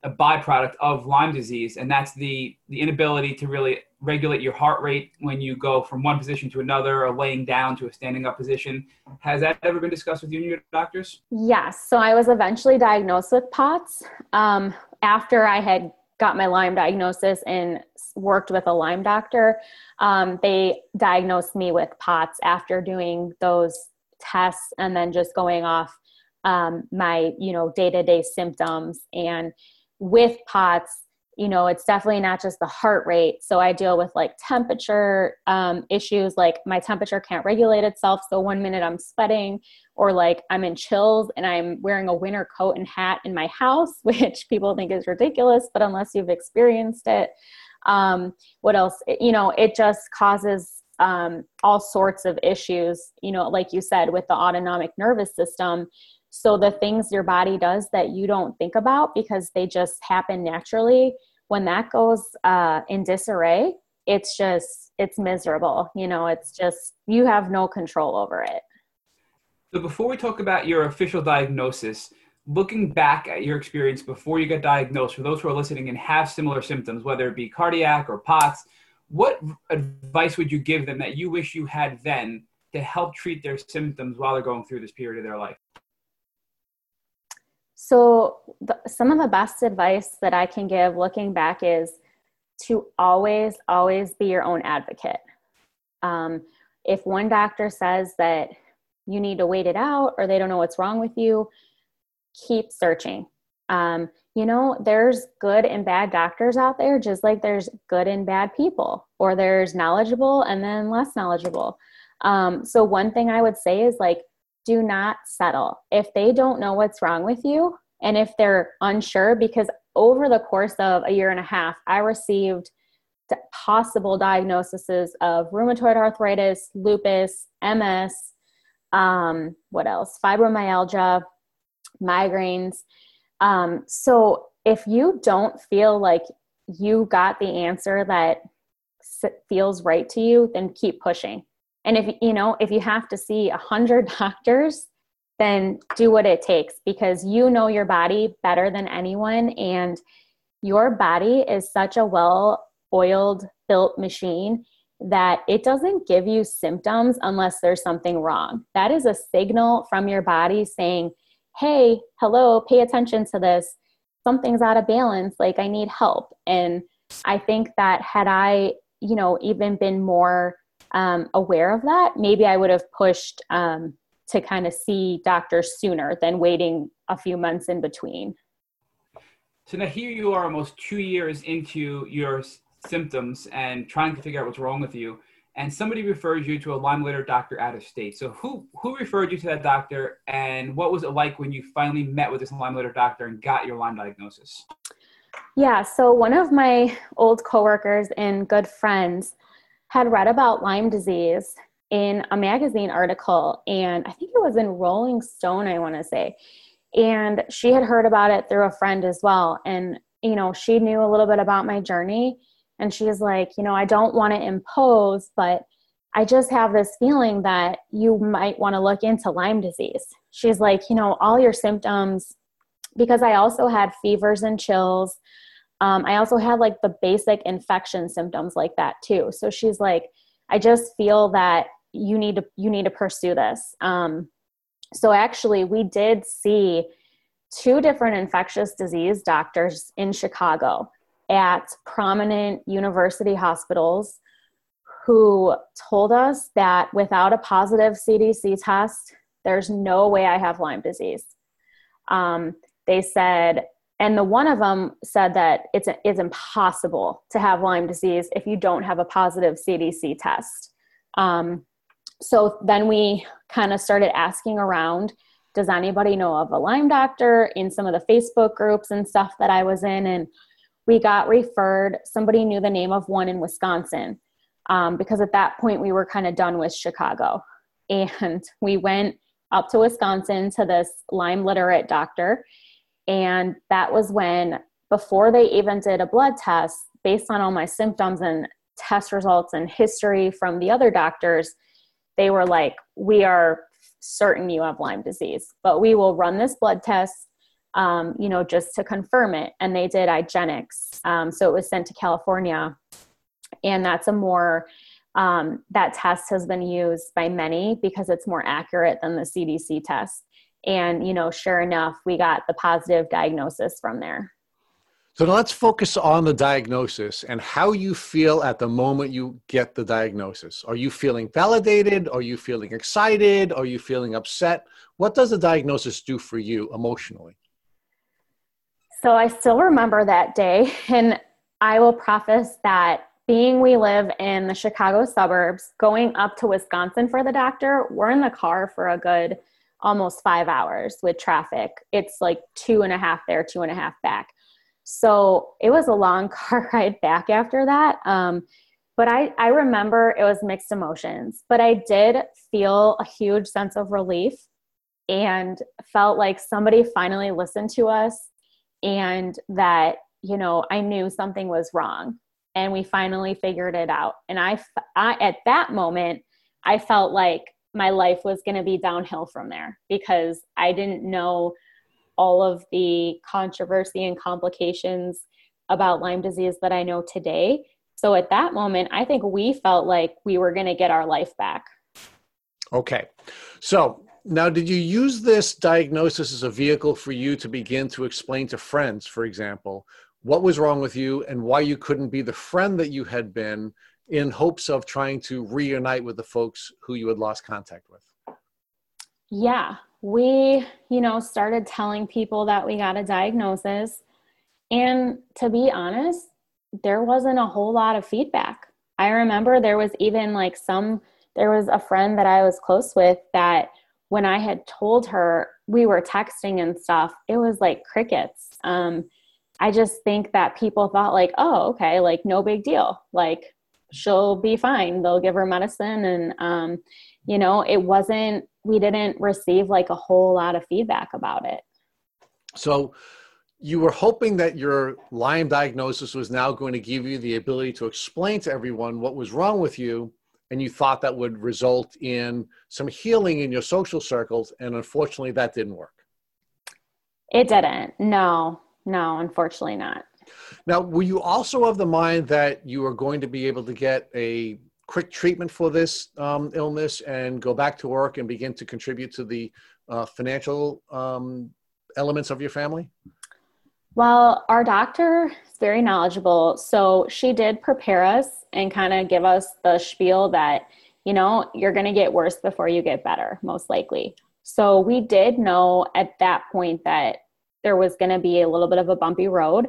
a, byproduct of Lyme disease, and that's the the inability to really regulate your heart rate when you go from one position to another or laying down to a standing up position. Has that ever been discussed with you and your doctors? Yes. So I was eventually diagnosed with POTS um, after I had got my Lyme diagnosis and worked with a Lyme doctor. Um, they diagnosed me with POTS after doing those tests and then just going off um, my you know day-to-day symptoms and with POTS you know it's definitely not just the heart rate. So i deal with like temperature um, issues like my temperature can't regulate itself. So one minute i'm sweating or like i'm in chills and i'm wearing a winter coat and hat in my house which people think is ridiculous but unless you've experienced it um, what else? You know it just causes um, all sorts of issues you know like you said with the autonomic nervous system so the things your body does that you don't think about because they just happen naturally, when that goes uh, in disarray, it's just it's miserable. You know, it's just you have no control over it. So before we talk about your official diagnosis, looking back at your experience before you got diagnosed, for those who are listening and have similar symptoms, whether it be cardiac or POTS, what advice would you give them that you wish you had then to help treat their symptoms while they're going through this period of their life? So, the, some of the best advice that I can give looking back is to always, always be your own advocate. Um, if one doctor says that you need to wait it out or they don't know what's wrong with you, keep searching. Um, you know, there's good and bad doctors out there, just like there's good and bad people, or there's knowledgeable and then less knowledgeable. Um, so, one thing I would say is like, do not settle. If they don't know what's wrong with you, and if they're unsure, because over the course of a year and a half, I received possible diagnoses of rheumatoid arthritis, lupus, MS, um, what else? Fibromyalgia, migraines. Um, so if you don't feel like you got the answer that feels right to you, then keep pushing and if you know if you have to see a hundred doctors then do what it takes because you know your body better than anyone. And your body is such a well oiled built machine that it doesn't give you symptoms unless there's something wrong. That is a signal from your body saying hey hello pay attention to this. Something's out of balance. Like i need help. And i think that had i you know even been more um, aware of that, maybe I would have pushed um, to kind of see doctors sooner than waiting a few months in between. So now here you are almost two years into your symptoms and trying to figure out what's wrong with you. And somebody refers you to a Lyme literate doctor out of state. So who who referred you to that doctor, and what was it like when you finally met with this Lyme literate doctor and got your Lyme diagnosis? Yeah, so one of my old coworkers and good friends had read about Lyme disease in a magazine article, and I think it was in Rolling Stone, I want to say. And she had heard about it through a friend as well. And, you know, she knew a little bit about my journey. And she's like, you know, I don't want to impose, but I just have this feeling that you might want to look into Lyme disease. She's like, you know, all your symptoms, because I also had fevers and chills. Um, I also had like the basic infection symptoms like that too. So she's like, I just feel that you need to you need to pursue this. Um, so actually, we did see two different infectious disease doctors in Chicago at prominent university hospitals who told us that without a positive CDC test, there's no way I have Lyme disease. Um, they said and the one of them said that it's it's impossible to have Lyme disease if you don't have a positive CDC test. Um, so then we kind of started asking around. Does anybody know of a Lyme doctor in some of the Facebook groups and stuff that I was in? And we got referred. Somebody knew the name of one in Wisconsin um, because at that point we were kind of done with Chicago, and we went up to Wisconsin to this Lyme literate doctor and that was when, before they even did a blood test, based on all my symptoms and test results and history from the other doctors, they were like, We are certain you have Lyme disease, but we will run this blood test, um, you know, just to confirm it. And they did IGeneX. Um, so it was sent to California. And that's a more, um, that test has been used by many because it's more accurate than the CDC test. And, you know, sure enough, we got the positive diagnosis from there. So now let's focus on the diagnosis and how you feel at the moment you get the diagnosis. Are you feeling validated? Are you feeling excited? Are you feeling upset? What does the diagnosis do for you emotionally? So I still remember that day, and I will preface that being we live in the Chicago suburbs, going up to Wisconsin for the doctor, we're in the car for a good almost five hours with traffic. It's like two and a half there, two and a half back. So it was a long car ride back after that. Um, but I, I remember it was mixed emotions, but I did feel a huge sense of relief and felt like somebody finally listened to us and that, you know, I knew something was wrong and we finally figured it out. And I, I at that moment, I felt like my life was going to be downhill from there because I didn't know all of the controversy and complications about Lyme disease that I know today. So at that moment, I think we felt like we were going to get our life back. Okay. So now, did you use this diagnosis as a vehicle for you to begin to explain to friends, for example, what was wrong with you and why you couldn't be the friend that you had been in hopes of trying to reunite with the folks who you had lost contact with? Yeah, we, you know, started telling people that we got a diagnosis. And to be honest, there wasn't a whole lot of feedback. I remember there was even like some, there was a friend that I was close with that when I had told her we were texting and stuff, it was like crickets. Um, I just think that people thought, like, oh, okay, like no big deal. Like she'll be fine. They'll give her medicine. And, um, you know, it wasn't we didn't receive like a whole lot of feedback about it. So you were hoping that your Lyme diagnosis was now going to give you the ability to explain to everyone what was wrong with you and you thought that would result in some healing in your social circles and unfortunately that didn't work. It didn't. No. No, unfortunately not. Now, were you also of the mind that you were going to be able to get a quick treatment for this um, illness and go back to work and begin to contribute to the uh, financial um, elements of your family? Well, our doctor is very knowledgeable. So she did prepare us and kind of give us the spiel that, you know, you're going to get worse before you get better, most likely. So we did know at that point that there was going to be a little bit of a bumpy road.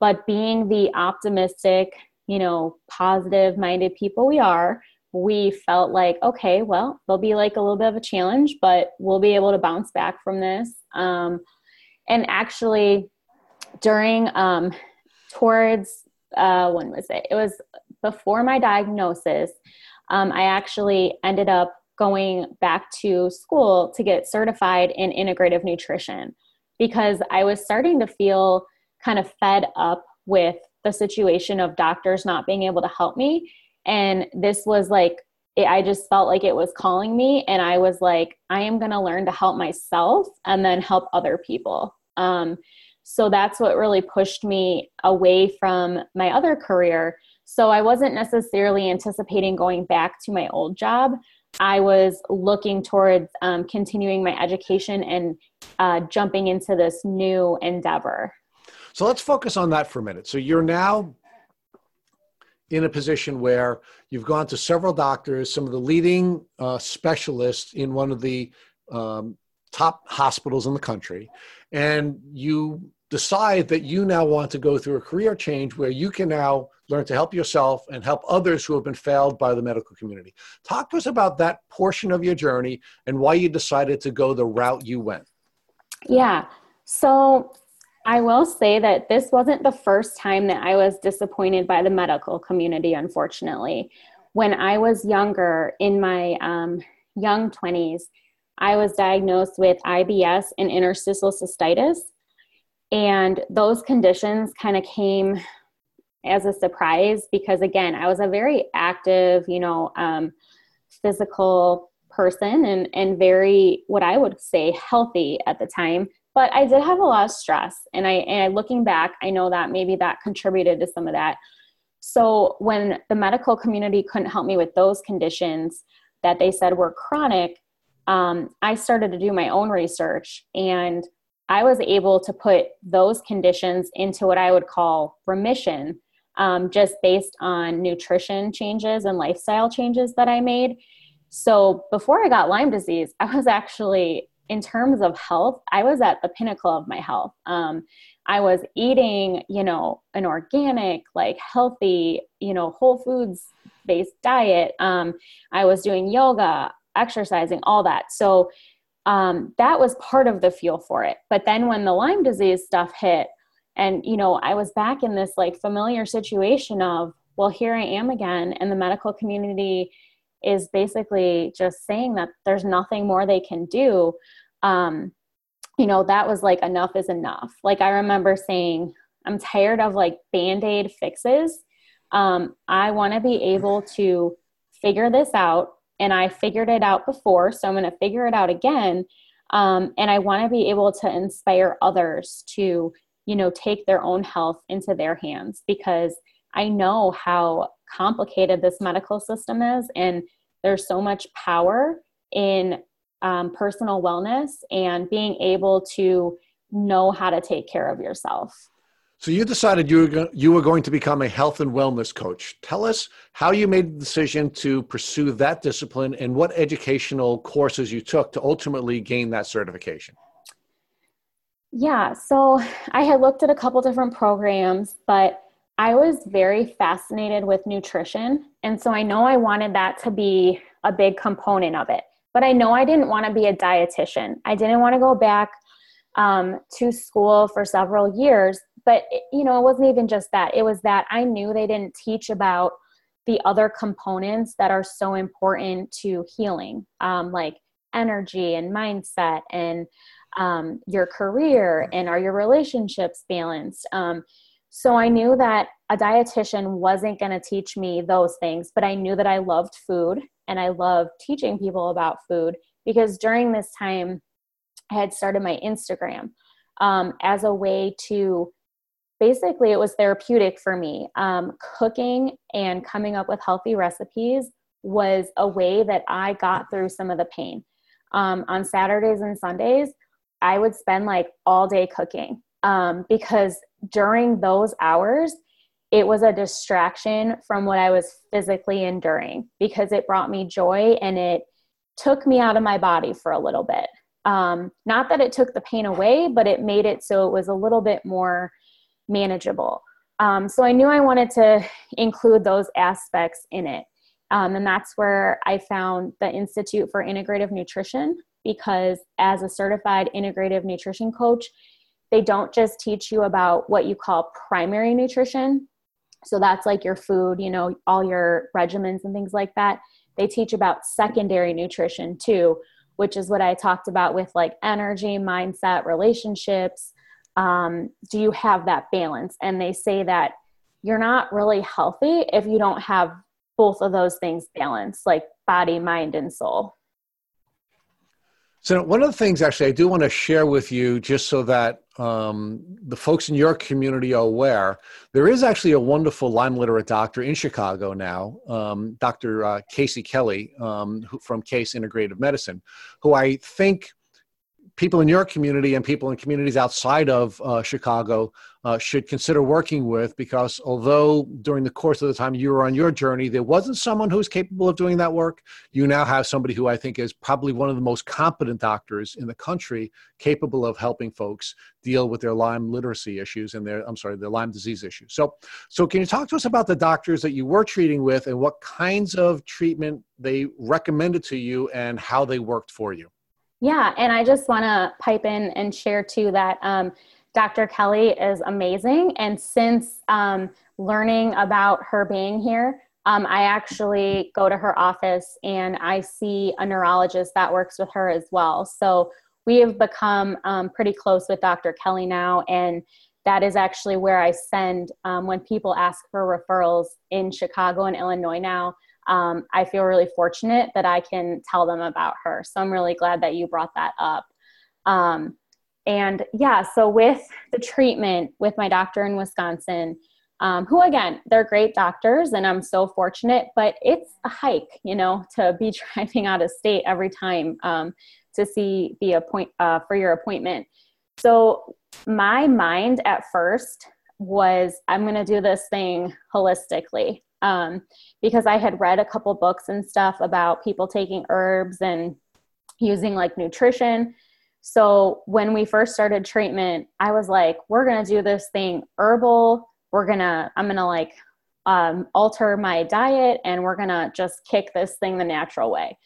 But being the optimistic, you know, positive minded people we are, we felt like, okay, well, there'll be like a little bit of a challenge, but we'll be able to bounce back from this. Um, and actually, during um, towards uh, when was it? It was before my diagnosis. Um, I actually ended up going back to school to get certified in integrative nutrition because I was starting to feel kind of fed up with the situation of doctors not being able to help me. And this was like it, i just felt like it was calling me and i was like i am going to learn to help myself and then help other people. Um, so that's what really pushed me away from my other career. So i wasn't necessarily anticipating going back to my old job. I was looking towards um, continuing my education and uh, jumping into this new endeavor so let's focus on that for a minute. So you're now in a position where you've gone to several doctors, some of the leading uh, specialists in one of the um, top hospitals in the country, and you decide that you now want to go through a career change where you can now learn to help yourself and help others who have been failed by the medical community. Talk to us about that portion of your journey and why you decided to go the route you went. Yeah. So I will say that this wasn't the first time that I was disappointed by the medical community, unfortunately. When I was younger, in my um, young 20s, I was diagnosed with IBS and interstitial cystitis. And those conditions kind of came as a surprise because, again, I was a very active, you know, um, physical person and, and very, what I would say, healthy at the time but I did have a lot of stress. And I, and looking back, I know that maybe that contributed to some of that. So when the medical community couldn't help me with those conditions that they said were chronic, um, I started to do my own research and I was able to put those conditions into what I would call remission, um, just based on nutrition changes and lifestyle changes that I made. So before I got Lyme disease, I was actually, in terms of health, I was at the pinnacle of my health. Um, I was eating, you know, an organic, like healthy, you know, whole foods based diet. Um, I was doing yoga, exercising, all that. So um, that was part of the fuel for it. But then when the Lyme disease stuff hit, and you know, I was back in this like familiar situation of, well, here I am again, and the medical community is basically just saying that there's nothing more they can do. Um, you know, that was like enough is enough. Like I remember saying, I'm tired of like band aid fixes. Um, I want to be able to figure this out. And I figured it out before, so I'm going to figure it out again. Um, and I want to be able to inspire others to, you know, take their own health into their hands because I know how complicated this medical system is. And there's so much power in um, personal wellness and being able to know how to take care of yourself. So you decided you were go- you were going to become a health and wellness coach. Tell us how you made the decision to pursue that discipline and what educational courses you took to ultimately gain that certification. Yeah, so I had looked at a couple different programs, but I was very fascinated with nutrition, and so I know I wanted that to be a big component of it. But I know I didn't want to be a dietitian. I didn't want to go back um, to school for several years. But, you know, it wasn't even just that. It was that I knew they didn't teach about the other components that are so important to healing, um, like energy and mindset and um, your career and are your relationships balanced. Um, so I knew that a dietitian wasn't going to teach me those things, but I knew that I loved food and I love teaching people about food because during this time, I had started my Instagram um, as a way to basically, it was therapeutic for me. Um, cooking and coming up with healthy recipes was a way that I got through some of the pain. Um, on Saturdays and Sundays, I would spend like all day cooking um, because during those hours, it was a distraction from what I was physically enduring because it brought me joy and it took me out of my body for a little bit. Um, not that it took the pain away, but it made it so it was a little bit more manageable. Um, so I knew I wanted to include those aspects in it. Um, and that's where I found the Institute for Integrative Nutrition because as a certified integrative nutrition coach, they don't just teach you about what you call primary nutrition, so that's like your food, you know, all your regimens and things like that. They teach about secondary nutrition too, which is what I talked about with like energy, mindset, relationships. Um, do you have that balance? And they say that you're not really healthy if you don't have both of those things balanced, like body, mind, and soul. So, one of the things actually I do want to share with you, just so that um, the folks in your community are aware, there is actually a wonderful Lyme literate doctor in Chicago now, um, Dr. Uh, Casey Kelly um, who, from Case Integrative Medicine, who I think people in your community and people in communities outside of uh, Chicago uh, should consider working with because although during the course of the time you were on your journey, there wasn't someone who was capable of doing that work, you now have somebody who I think is probably one of the most competent doctors in the country capable of helping folks deal with their Lyme literacy issues and their, I'm sorry, their Lyme disease issues. So, so can you talk to us about the doctors that you were treating with and what kinds of treatment they recommended to you and how they worked for you? Yeah, and I just want to pipe in and share too that um, Dr. Kelly is amazing. And since um, learning about her being here, um, I actually go to her office and I see a neurologist that works with her as well. So we have become um, pretty close with Dr. Kelly now. And that is actually where I send um, when people ask for referrals in Chicago and Illinois now um, I feel really fortunate that I can tell them about her. So I'm really glad that you brought that up. Um, and yeah, so with the treatment with my doctor in Wisconsin, um, who again they're great doctors and i'm so fortunate but it's a hike you know to be driving out of state every time um, to see the appoint uh, for your appointment so my mind at first was i'm going to do this thing holistically um, because i had read a couple books and stuff about people taking herbs and using like nutrition. So when we first started treatment i was like we're going to do this thing herbal. We're gonna i'm gonna like um, alter my diet and we're gonna just kick this thing the natural way.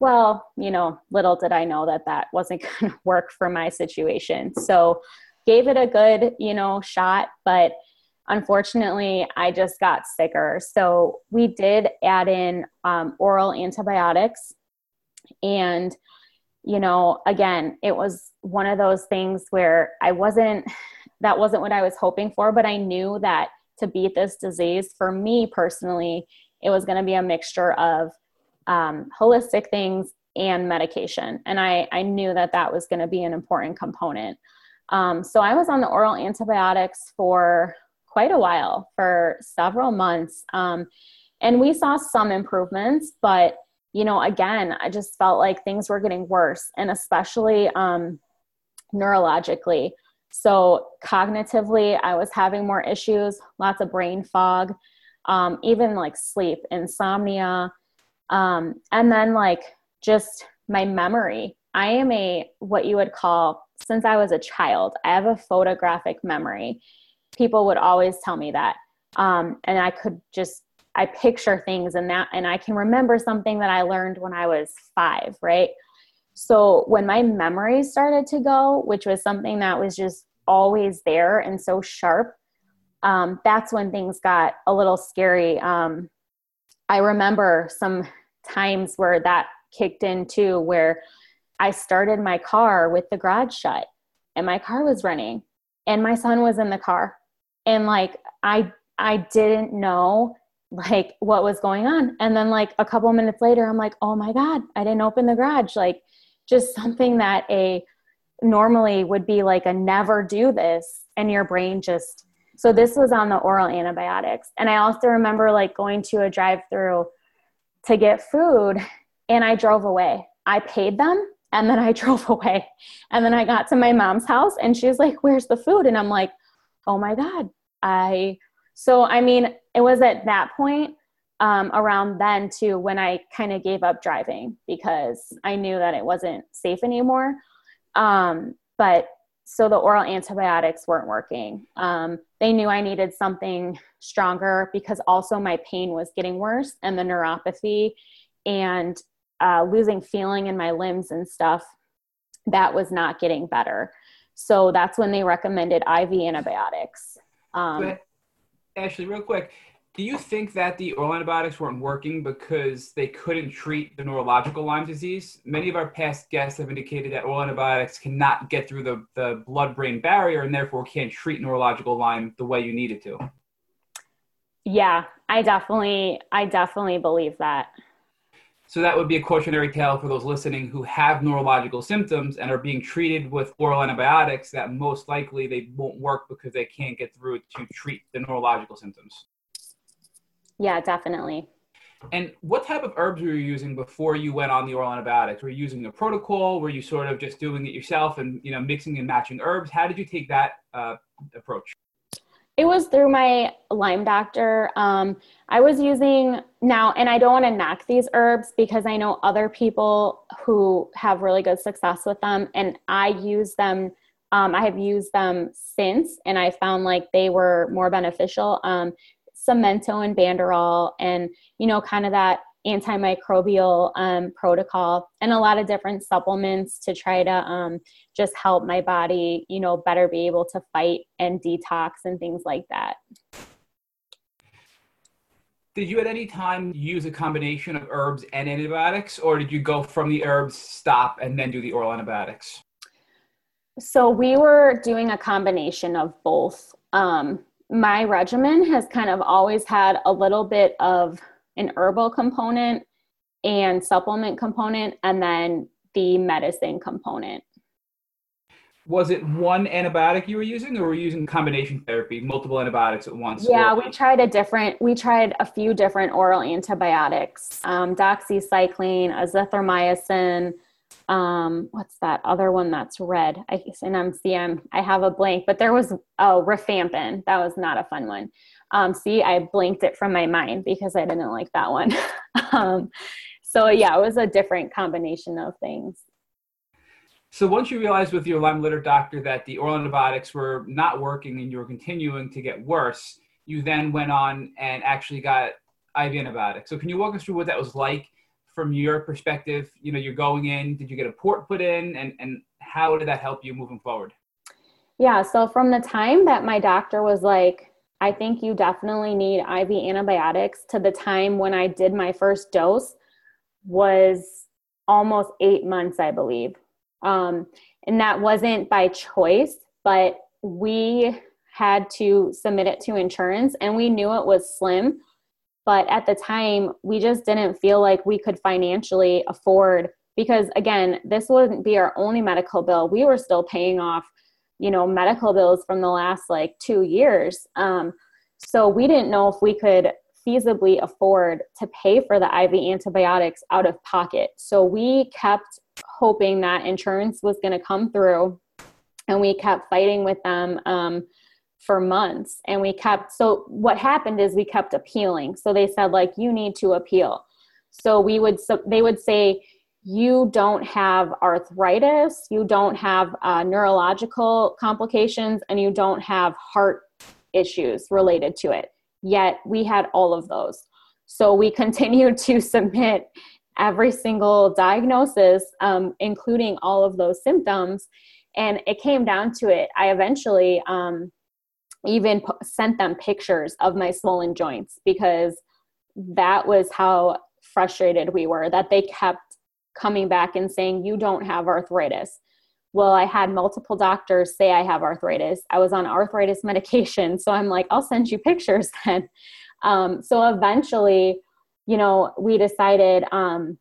Well you know little did i know that that wasn't gonna work for my situation. So gave it a good you know shot but unfortunately i just got sicker so we did add in um, oral antibiotics and you know again it was one of those things where i wasn't that wasn't what I was hoping for, but I knew that to beat this disease, for me personally, it was going to be a mixture of um, holistic things and medication. And I, I knew that that was going to be an important component. Um, so I was on the oral antibiotics for quite a while, for several months. Um, and we saw some improvements, but you know, again, I just felt like things were getting worse, and especially um, neurologically. So, cognitively, I was having more issues, lots of brain fog, um, even like sleep, insomnia, um, and then like just my memory. I am a what you would call, since I was a child, I have a photographic memory. People would always tell me that. Um, and I could just, I picture things and that, and I can remember something that I learned when I was five, right? So when my memory started to go, which was something that was just always there and so sharp, um, that's when things got a little scary. Um, I remember some times where that kicked in too, where I started my car with the garage shut and my car was running and my son was in the car. And like, I, I didn't know like what was going on. And then like a couple minutes later, I'm like, oh my God, I didn't open the garage. Like, just something that a normally would be like a never do this and your brain just so this was on the oral antibiotics and i also remember like going to a drive through to get food and i drove away i paid them and then i drove away and then i got to my mom's house and she's like where's the food and i'm like oh my god i so i mean it was at that point um, around then too when I kind of gave up driving because I knew that it wasn't safe anymore. Um, but so the oral antibiotics weren't working. Um, they knew I needed something stronger because also my pain was getting worse and the neuropathy and uh, losing feeling in my limbs and stuff that was not getting better. So that's when they recommended IV antibiotics. Um, Ashley, real quick, do you think that the oral antibiotics weren't working because they couldn't treat the neurological Lyme disease? Many of our past guests have indicated that oral antibiotics cannot get through the, the blood brain barrier and therefore can't treat neurological Lyme the way you need it to. Yeah, I definitely I definitely believe that. So that would be a cautionary tale for those listening who have neurological symptoms and are being treated with oral antibiotics that most likely they won't work because they can't get through to treat the neurological symptoms. Yeah, definitely. And what type of herbs were you using before you went on the oral antibiotics? Were you using a protocol? Were you sort of just doing it yourself and you know mixing and matching herbs? How did you take that uh, approach? It was through my Lyme doctor. Um, I was using now, and I don't want to knock these herbs because I know other people who have really good success with them, and I use them. Um, I have used them since, and I found like they were more beneficial. Um, Samento and Banderol and, you know, kind of that antimicrobial um, protocol and a lot of different supplements to try to um, just help my body, you know, better be able to fight and detox and things like that. Did you at any time use a combination of herbs and antibiotics, or did you go from the herbs, stop, and then do the oral antibiotics? So we were doing a combination of both. Um, my regimen has kind of always had a little bit of an herbal component and supplement component and then the medicine component. Was it one antibiotic you were using or were you using combination therapy multiple antibiotics at once? Yeah we tried a different we tried a few different oral antibiotics um, doxycycline azithromycin um, what's that other one that's red? I and i'm see i'm i have a blank but there was oh rifampin. That was not a fun one um, see i blanked it from my mind because i didn't like that one um, so yeah it was a different combination of things so once you realized with your Lyme literate doctor that the oral antibiotics were not working and you were continuing to get worse, you then went on and actually got IV antibiotics. So can you walk us through what that was like from your perspective? You know, you're going in, did you get a port put in and, and how did that help you moving forward? Yeah, so from the time that my doctor was like, I think you definitely need IV antibiotics to the time when I did my first dose was almost eight months, I believe. Um, and that wasn't by choice, but we had to submit it to insurance and we knew it was slim. But at the time, we just didn't feel like we could financially afford because, again, this wouldn't be our only medical bill. We were still paying off, you know, medical bills from the last like two years. Um, so we didn't know if we could feasibly afford to pay for the IV antibiotics out of pocket. So we kept hoping that insurance was going to come through and we kept fighting with them um, for months and we kept so what happened is we kept appealing so they said like you need to appeal so we would so they would say you don't have arthritis you don't have uh, neurological complications and you don't have heart issues related to it yet we had all of those so we continued to submit every single diagnosis, um, including all of those symptoms. And it came down to it. I eventually um, even p- sent them pictures of my swollen joints because that was how frustrated we were that they kept coming back and saying, You don't have arthritis. Well, I had multiple doctors say I have arthritis. I was on arthritis medication. So I'm like, I'll send you pictures then. Um, so eventually, you know, we decided um,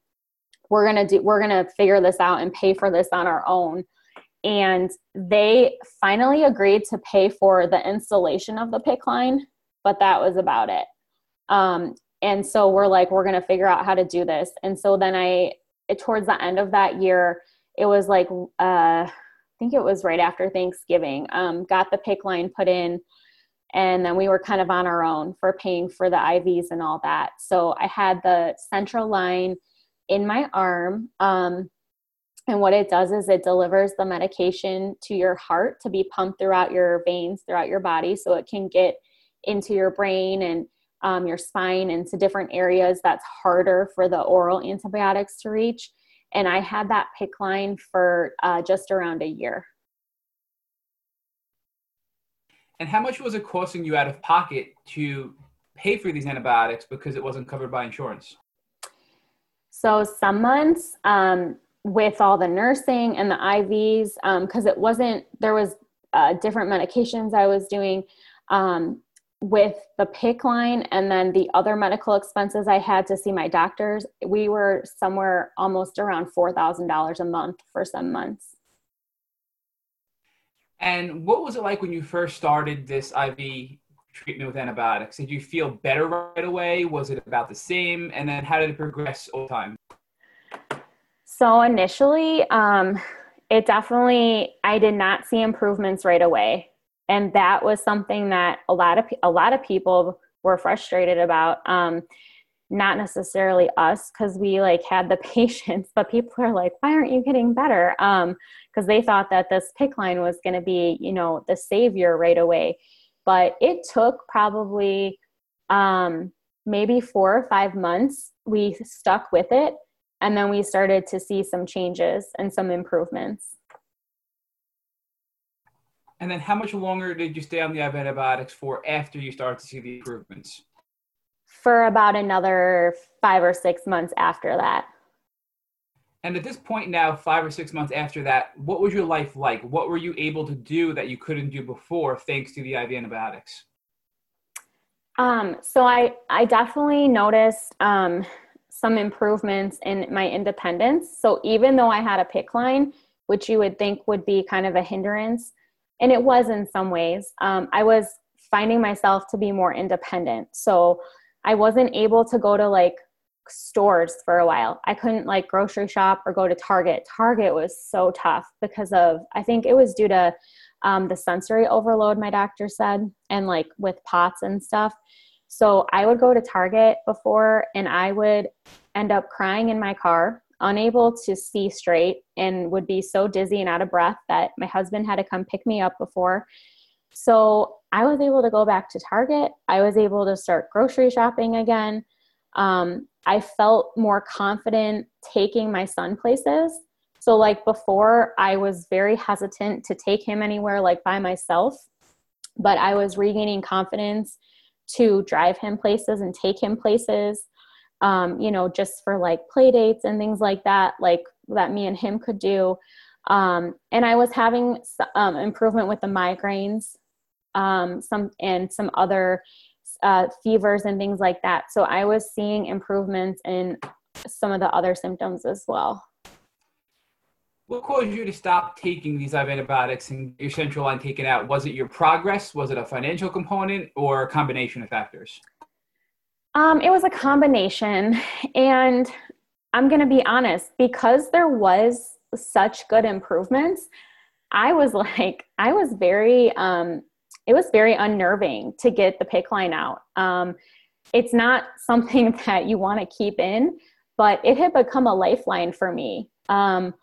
we're gonna do we're gonna figure this out and pay for this on our own. And they finally agreed to pay for the installation of the PICC line, but that was about it. Um, and so we're like, we're gonna figure out how to do this. And so then I, towards the end of that year, it was like, uh, I think it was right after Thanksgiving, um, got the PICC line put in and then we were kind of on our own for paying for the IVs and all that. So I had the central line in my arm. Um, and what it does is it delivers the medication to your heart to be pumped throughout your veins, throughout your body, so it can get into your brain and um, your spine into different areas that's harder for the oral antibiotics to reach. And I had that PICC line for uh, just around a year. And how much was it costing you out of pocket to pay for these antibiotics because it wasn't covered by insurance? So some months um, with all the nursing and the IVs, because um, it wasn't there was uh, different medications I was doing um, with the PICC line, and then the other medical expenses I had to see my doctors. We were somewhere almost around four thousand dollars a month for some months. And what was it like when you first started this IV treatment with antibiotics? Did you feel better right away? Was it about the same? And then how did it progress over time? So initially, um, it definitely I did not see improvements right away, and that was something that a lot of a lot of people were frustrated about. Um, not necessarily us because we like had the patience, but people are like, why aren't you getting better? Um, because they thought that this PICC line was going to be, you know, the savior right away. But it took probably um, maybe four or five months. We stuck with it, and then we started to see some changes and some improvements. And then, how much longer did you stay on the IV antibiotics for after you started to see the improvements? For about another five or six months after that. And at this point now, five or six months after that, what was your life like? What were you able to do that you couldn't do before thanks to the IV antibiotics? Um, so I, I definitely noticed um, some improvements in my independence. So even though I had a PICC line, which you would think would be kind of a hindrance. And it was in some ways. Um, I was finding myself to be more independent. So I wasn't able to go to like stores for a while. I couldn't like grocery shop or go to Target. Target was so tough because of, I think it was due to um, the sensory overload, my doctor said, and like with POTS and stuff. So I would go to Target before and I would end up crying in my car, unable to see straight, and would be so dizzy and out of breath that my husband had to come pick me up before. So I was able to go back to Target. I was able to start grocery shopping again. Um, I felt more confident taking my son places. So, like before, I was very hesitant to take him anywhere like by myself, but I was regaining confidence to drive him places and take him places, um, you know, just for like play dates and things like that, like that me and him could do. Um, and I was having um, improvement with the migraines, um, some and some other uh, fevers and things like that. So I was seeing improvements in some of the other symptoms as well. What caused you to stop taking these antibiotics and your central line taken out? Was it your progress? Was it a financial component or a combination of factors? Um, it was a combination. And I'm going to be honest, because there was such good improvements, I was like, I was very, um, it was very unnerving to get the PICC line out. Um, it's not something that you want to keep in, but it had become a lifeline for me. Um,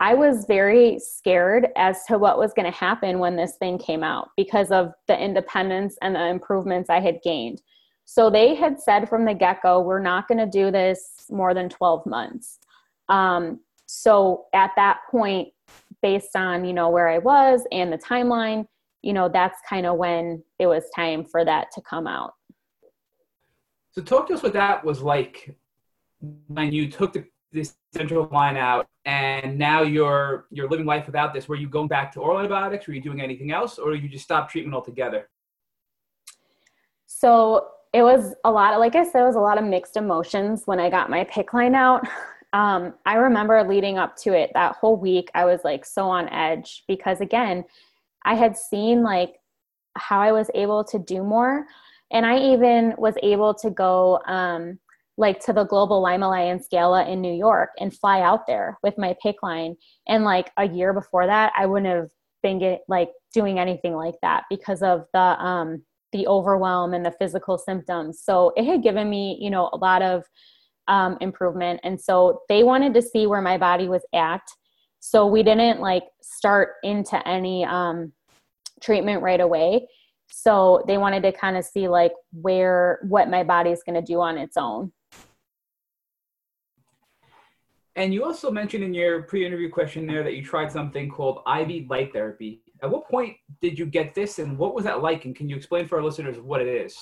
I was very scared as to what was going to happen when this thing came out because of the independence and the improvements I had gained. So they had said from the get go, we're not going to do this more than 12 months. Um, so at that point, based on you know where I was and the timeline, you know that's kind of when it was time for that to come out. So talk to us what that was like when you took the this central line out and now you're you're living life without this were you going back to oral antibiotics were you doing anything else or you just stopped treatment altogether so it was a lot of, like i said it was a lot of mixed emotions when i got my PICC line out um, i remember leading up to it that whole week i was like so on edge because again i had seen like how i was able to do more and i even was able to go um, like to the Global Lyme Alliance Gala in New York and fly out there with my PICC line. And like a year before that, I wouldn't have been get, like doing anything like that because of the um, the overwhelm and the physical symptoms. So it had given me, you know, a lot of um, improvement. And so they wanted to see where my body was at. So we didn't like start into any um, treatment right away. So they wanted to kind of see like where what my body is going to do on its own. And you also mentioned in your pre-interview question there that you tried something called IV light therapy. At what point did you get this, and what was that like? And can you explain for our listeners what it is?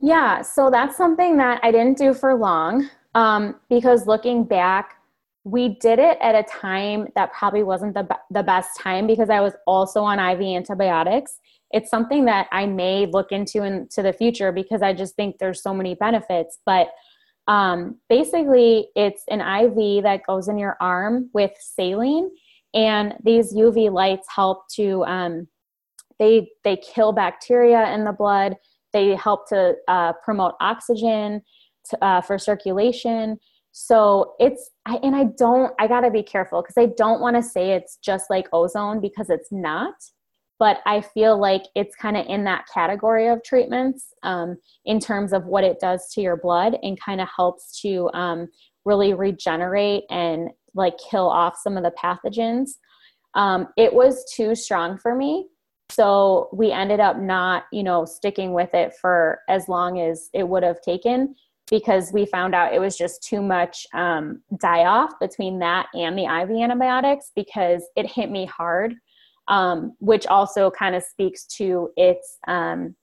Yeah, so that's something that I didn't do for long um, because looking back, we did it at a time that probably wasn't the, the best time because I was also on IV antibiotics. It's something that I may look into into the future because I just think there's so many benefits. But um, basically, it's an IV that goes in your arm with saline, and these UV lights help to um, they they kill bacteria in the blood. They help to uh, promote oxygen to, uh, for circulation. So it's I, and I don't I gotta be careful because I don't want to say it's just like ozone because it's not but I feel like it's kind of in that category of treatments um, in terms of what it does to your blood and kind of helps to um, really regenerate and like kill off some of the pathogens. Um, it was too strong for me. So we ended up not, you know, sticking with it for as long as it would have taken because we found out it was just too much um, die off between that and the IV antibiotics because it hit me hard um, which also kind of speaks to its um,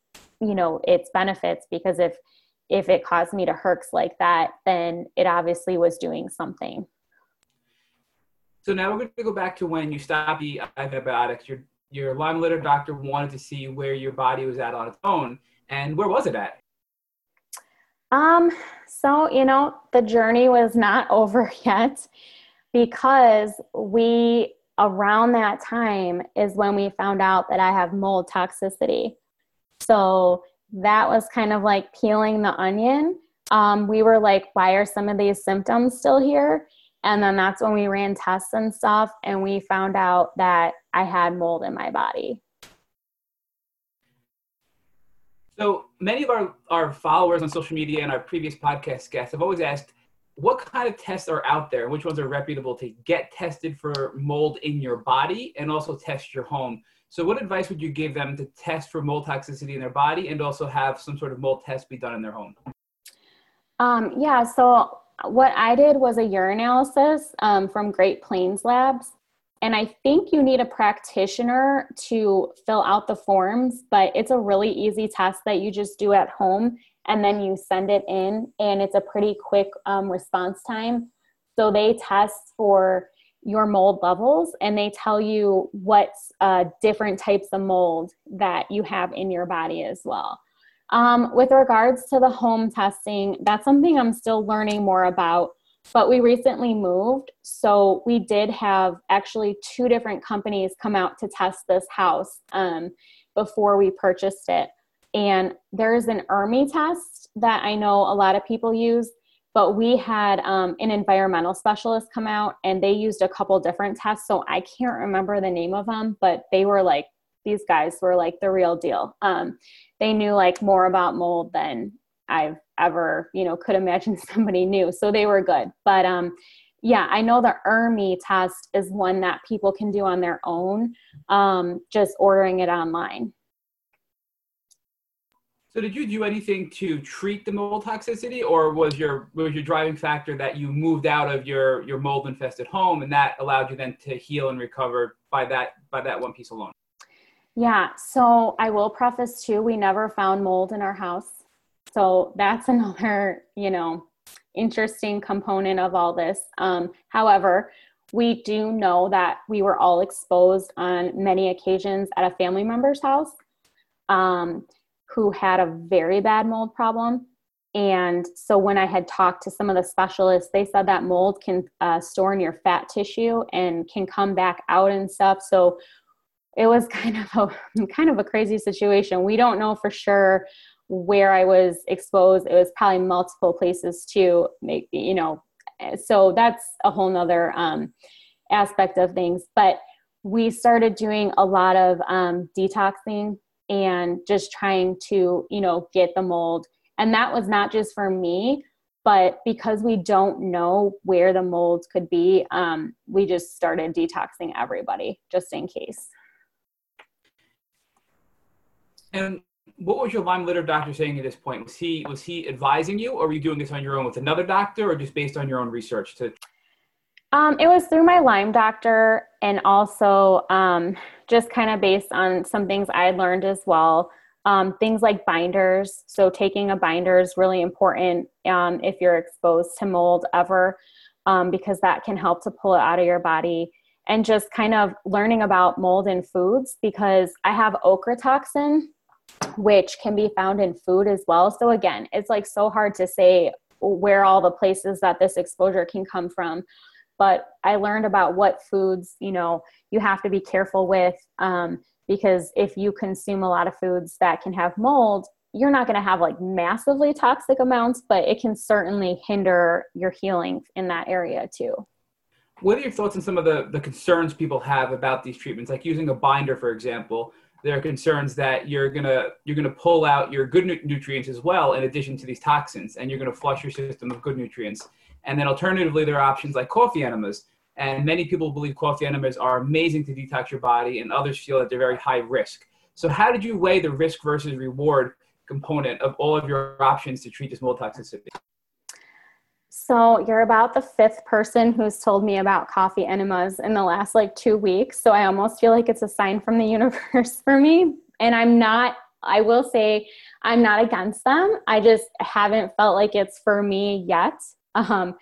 you know its benefits because if if it caused me to herx like that then it obviously was doing something so now we're going to go back to when you stopped the antibiotics your your lyme literate doctor wanted to see where your body was at on its own and where was it at um so you know the journey was not over yet because we around that time is when we found out that I have mold toxicity. So that was kind of like peeling the onion. Um, we were like, why are some of these symptoms still here? And then that's when we ran tests and stuff, and we found out that I had mold in my body. So many of our, our followers on social media and our previous podcast guests have always asked, what kind of tests are out there? Which ones are reputable to get tested for mold in your body and also test your home? So, what advice would you give them to test for mold toxicity in their body and also have some sort of mold test be done in their home? Um, yeah, so what I did was a urinalysis um, from Great Plains Labs. And I think you need a practitioner to fill out the forms, but it's a really easy test that you just do at home and then you send it in, and it's a pretty quick um, response time. So they test for your mold levels and they tell you what uh, different types of mold that you have in your body as well. Um, with regards to the home testing, that's something I'm still learning more about, but we recently moved. So we did have actually two different companies come out to test this house um, before we purchased it. And there's an ERMI test that I know a lot of people use, but we had um, an environmental specialist come out and they used a couple different tests. So I can't remember the name of them, but they were like, these guys were like the real deal. Um, they knew like more about mold than I've ever, you know, could imagine somebody knew. So they were good. But um, yeah, I know the ERMI test is one that people can do on their own, um, just ordering it online. So did you do anything to treat the mold toxicity or was your was your driving factor that you moved out of your your mold infested home and that allowed you then to heal and recover by that by that one piece alone? Yeah, so I will preface too, we never found mold in our house. So that's another, you know, interesting component of all this. Um, however, we do know that we were all exposed on many occasions at a family member's house. Um, who had a very bad mold problem. And so when I had talked to some of the specialists, they said that mold can uh, store in your fat tissue and can come back out and stuff. So it was kind of a kind of a crazy situation. We don't know for sure where I was exposed. It was probably multiple places too. Make you know, so that's a whole nother um, aspect of things. But we started doing a lot of um, detoxing and just trying to, you know, get the mold. And that was not just for me, but because we don't know where the molds could be, um, we just started detoxing everybody just in case. And what was your Lyme literate doctor saying at this point? Was he was he advising you, or were you doing this on your own with another doctor, or just based on your own research? To um, it was through my Lyme doctor, and also um, just kind of based on some things I learned as well. Um, things like binders. So, taking a binder is really important um, if you're exposed to mold ever, um, because that can help to pull it out of your body. And just kind of learning about mold in foods because I have ochratoxin, which can be found in food as well. So, again, it's like so hard to say where all the places that this exposure can come from but I learned about what foods, you know, you have to be careful with um, because if you consume a lot of foods that can have mold, you're not going to have like massively toxic amounts, but it can certainly hinder your healing in that area too. What are your thoughts on some of the, the concerns people have about these treatments? Like using a binder, for example, there are concerns that you're gonna you're gonna pull out your good nu- nutrients as well, in addition to these toxins, and you're gonna flush your system of good nutrients. And then alternatively, there are options like coffee enemas. And many people believe coffee enemas are amazing to detox your body, and others feel that they're very high risk. So, how did you weigh the risk versus reward component of all of your options to treat this mold toxicity? So, you're about the fifth person who's told me about coffee enemas in the last like two weeks. So, I almost feel like it's a sign from the universe for me. And I'm not, I will say, I'm not against them. I just haven't felt like it's for me yet. Um,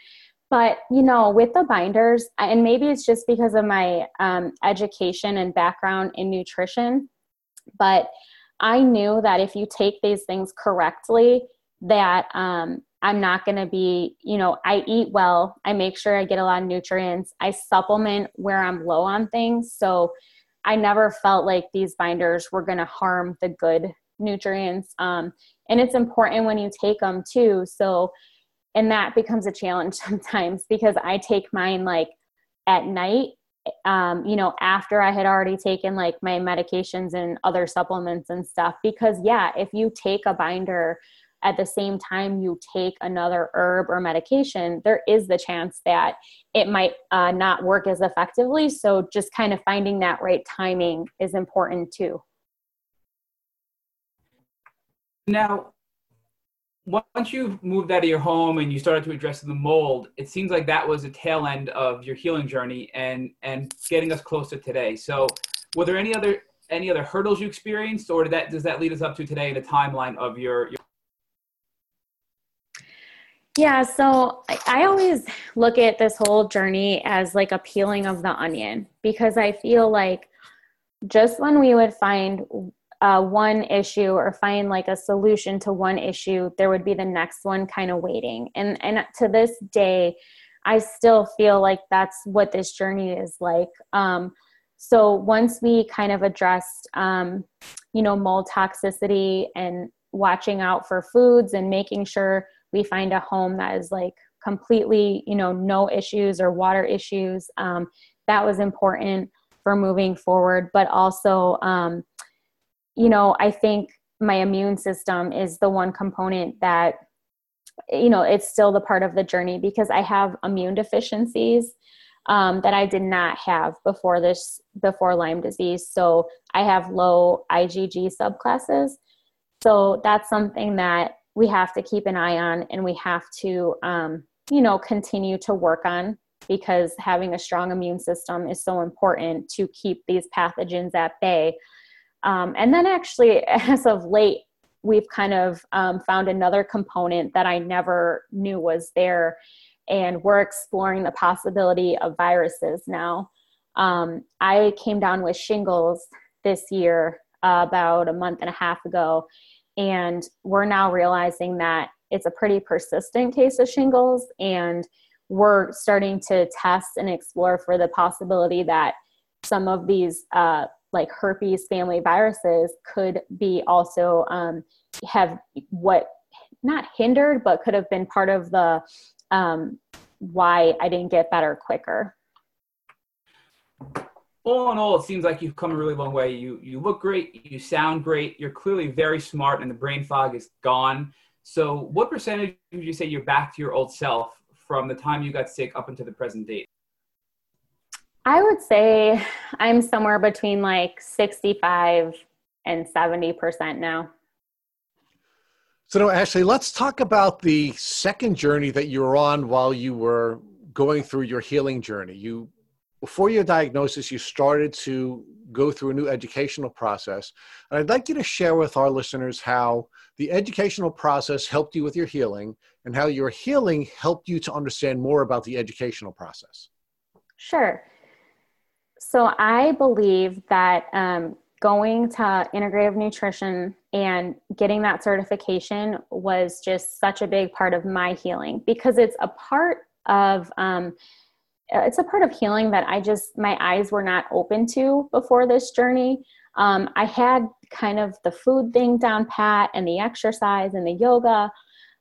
but you know, with the binders, and maybe it's just because of my um, education and background in nutrition, but I knew that if you take these things correctly, that um, I'm not going to be, you know, I eat well. I make sure I get a lot of nutrients. I supplement where I'm low on things. So I never felt like these binders were going to harm the good nutrients. Um, and it's important when you take them too. So, and that becomes a challenge sometimes because I take mine like at night, um, you know, after I had already taken like my medications and other supplements and stuff. Because, yeah, if you take a binder, at the same time you take another herb or medication, there is the chance that it might uh, not work as effectively. So, just kind of finding that right timing is important too. Now, once you've moved out of your home and you started to address the mold, it seems like that was a tail end of your healing journey and and getting us closer today. So, were there any other any other hurdles you experienced, or did that does that lead us up to today the timeline of your, your yeah, so I always look at this whole journey as like a peeling of the onion because I feel like just when we would find uh, one issue or find like a solution to one issue, there would be the next one kind of waiting. And and to this day, I still feel like that's what this journey is like. Um, so once we kind of addressed, um, you know, mold toxicity and watching out for foods and making sure we find a home that is like completely you know no issues or water issues um, that was important for moving forward. But also um, you know i think my immune system is the one component that you know it's still the part of the journey because i have immune deficiencies um, that i did not have before this before lyme disease. So i have low igg subclasses. So that's something that we have to keep an eye on and we have to um, you know continue to work on because having a strong immune system is so important to keep these pathogens at bay. Um, and then actually as of late we've kind of um, found another component that i never knew was there and we're exploring the possibility of viruses now. Um, i came down with shingles this year uh, about a month and a half ago and we're now realizing that it's a pretty persistent case of shingles. And we're starting to test and explore for the possibility that some of these, uh, like herpes family viruses, could be also um, have what not hindered, but could have been part of the um, why I didn't get better quicker all in all, it seems like you've come a really long way. You you look great, you sound great, you're clearly very smart, and the brain fog is gone. So, what percentage would you say you're back to your old self from the time you got sick up until the present date? I would say I'm somewhere between like 65 and 70% now. So, now, Ashley, let's talk about the second journey that you were on while you were going through your healing journey. You before your diagnosis, you started to go through a new educational process. And I'd like you to share with our listeners how the educational process helped you with your healing and how your healing helped you to understand more about the educational process. Sure. So I believe that um, going to integrative nutrition and getting that certification was just such a big part of my healing because it's a part of um, it's a part of healing that I just my eyes were not open to before this journey. Um, I had kind of the food thing down pat and the exercise and the yoga.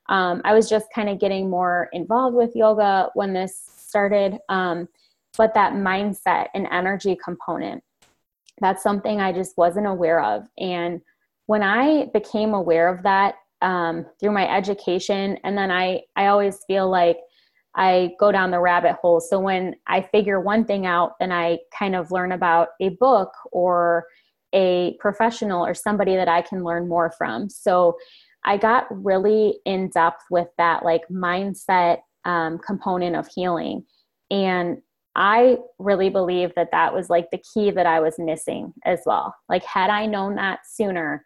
Um, I was just kind of getting more involved with yoga when this started. Um, but that mindset and energy component, that's something I just wasn't aware of. And when I became aware of that um, through my education, and then I, I always feel like I go down the rabbit hole. So when I figure one thing out, then I kind of learn about a book or a professional or somebody that I can learn more from. So I got really in depth with that like mindset um, component of healing. And I really believe that that was like the key that I was missing as well. Like, had I known that sooner,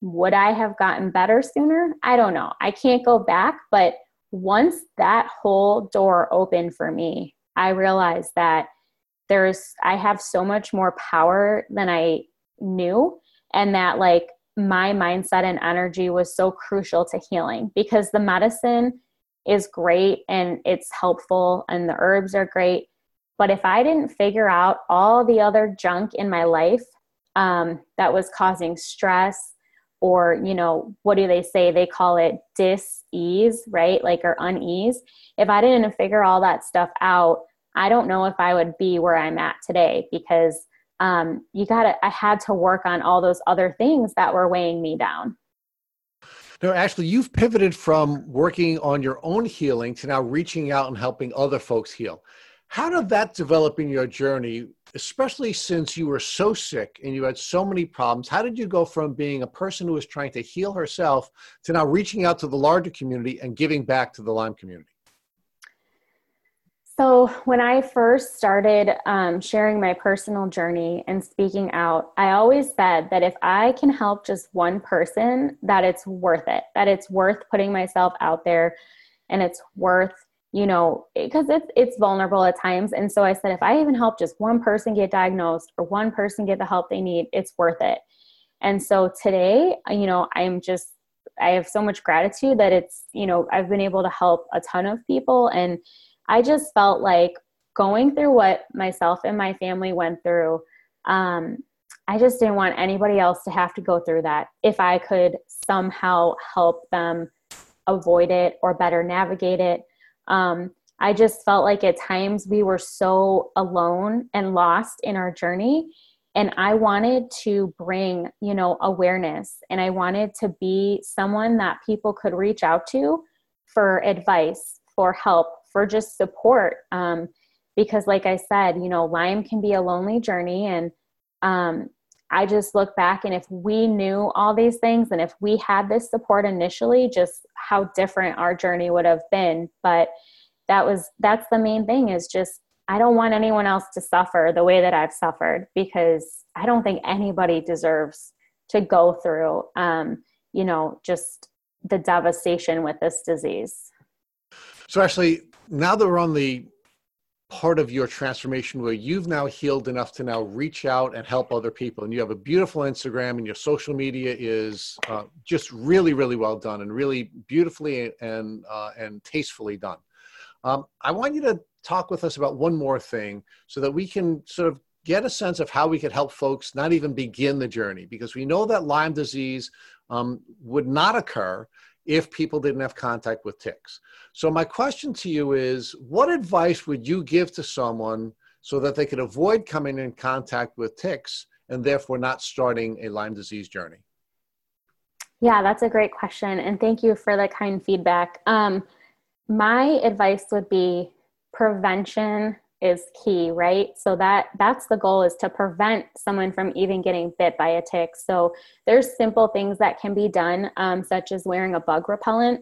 would I have gotten better sooner? I don't know. I can't go back, but once that whole door opened for me, I realized that there's, I have so much more power than I knew. And that, like, my mindset and energy was so crucial to healing because the medicine is great and it's helpful and the herbs are great. But if I didn't figure out all the other junk in my life um, that was causing stress, or you know what do they say? They call it dis-ease right? Like or unease. If i didn't figure all that stuff out i don't know if i would be where i'm at today because um, you gotta i had to work on all those other things that were weighing me down. No, actually, you've pivoted from working on your own healing to now reaching out and helping other folks heal. How did that develop in your journey, especially since you were so sick and you had so many problems? How did you go from being a person who was trying to heal herself to now reaching out to the larger community and giving back to the Lyme community? So, when I first started um, sharing my personal journey and speaking out, I always said that if I can help just one person, that it's worth it, that it's worth putting myself out there and it's worth you know because it's it's vulnerable at times. And so i said if i even help just one person get diagnosed or one person get the help they need it's worth it. And so today you know i'm just i have so much gratitude that it's you know i've been able to help a ton of people. And i just felt like going through what myself and my family went through um, i just didn't want anybody else to have to go through that. If i could somehow help them avoid it or better navigate it um, I just felt like at times we were so alone and lost in our journey. And I wanted to bring, you know, awareness and I wanted to be someone that people could reach out to for advice, for help, for just support. Um, because, like I said, you know, Lyme can be a lonely journey. And um, I just look back and if we knew all these things and if we had this support initially, just how different our journey would have been. But that was that's the main thing is just I don't want anyone else to suffer the way that I've suffered because I don't think anybody deserves to go through um, you know, just the devastation with this disease. So actually now that we're on the part of your transformation where you've now healed enough to now reach out and help other people. And you have a beautiful instagram and your social media is uh, just really really well done and really beautifully and uh, and tastefully done. Um, i want you to talk with us about one more thing so that we can sort of get a sense of how we could help folks not even begin the journey because we know that lyme disease um, would not occur if people didn't have contact with ticks. So, my question to you is what advice would you give to someone so that they could avoid coming in contact with ticks and therefore not starting a Lyme disease journey? Yeah, that's a great question. And thank you for the kind feedback. Um, my advice would be prevention is key right? So that that's the goal is to prevent someone from even getting bit by a tick. So there's simple things that can be done um, such as wearing a bug repellent.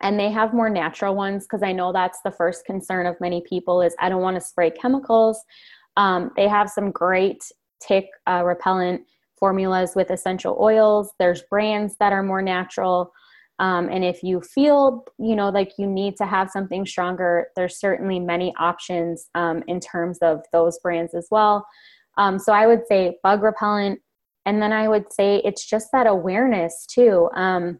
And they have more natural ones because i know that's the first concern of many people is i don't want to spray chemicals. Um, they have some great tick uh, repellent formulas with essential oils. There's brands that are more natural um, and if you feel, you know, like you need to have something stronger, there's certainly many options um, in terms of those brands as well. Um, so I would say bug repellent. And then I would say it's just that awareness too. Um,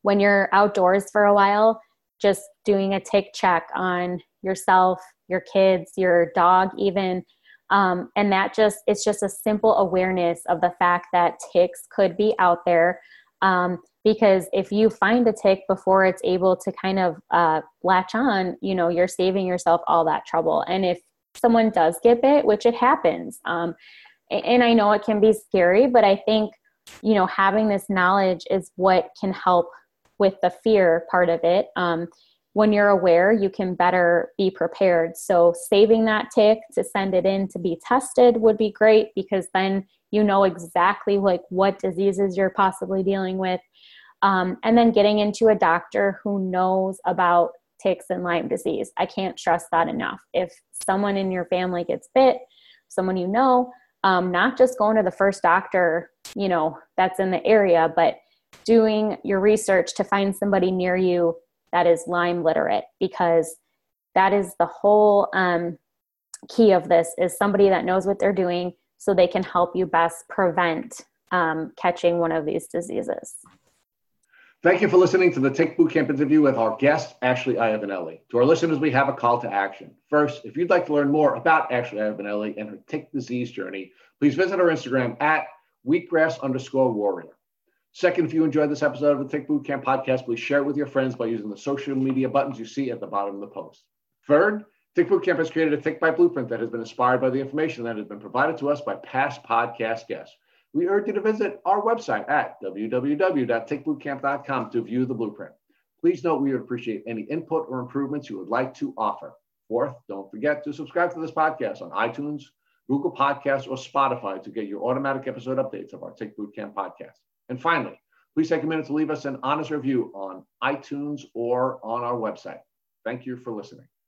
when you're outdoors for a while, just doing a tick check on yourself, your kids, your dog, even. Um, and that just, it's just a simple awareness of the fact that ticks could be out there. Um, because if you find a tick before it's able to kind of uh, latch on you know you're saving yourself all that trouble. And if someone does get bit which it happens um, and i know it can be scary but i think you know having this knowledge is what can help with the fear part of it. Um, when you're aware you can better be prepared. So saving that tick to send it in to be tested would be great because then you know exactly like what diseases you're possibly dealing with um, and then getting into a doctor who knows about ticks and lyme disease i can't stress that enough if someone in your family gets bit someone you know um, not just going to the first doctor you know that's in the area but doing your research to find somebody near you that is lyme literate because that is the whole um, key of this is somebody that knows what they're doing so they can help you best prevent um, catching one of these diseases. Thank you for listening to the Tick Bootcamp interview with our guest, Ashley Iavanelli. To our listeners, we have a call to action. First, if you'd like to learn more about Ashley Iavanelli and her tick disease journey, please visit our Instagram at wheatgrass underscore warrior. Second, if you enjoyed this episode of the Tick Bootcamp podcast, please share it with your friends by using the social media buttons you see at the bottom of the post. Third, Tick Bootcamp has created a Tick Bite Blueprint that has been inspired by the information that has been provided to us by past podcast guests we urge you to visit our website at www.tickbootcamp.com to view the blueprint. Please note we would appreciate any input or improvements you would like to offer. Fourth, don't forget to subscribe to this podcast on iTunes, Google Podcasts, or Spotify to get your automatic episode updates of our Tick Bootcamp podcast. And finally, please take a minute to leave us an honest review on iTunes or on our website. Thank you for listening.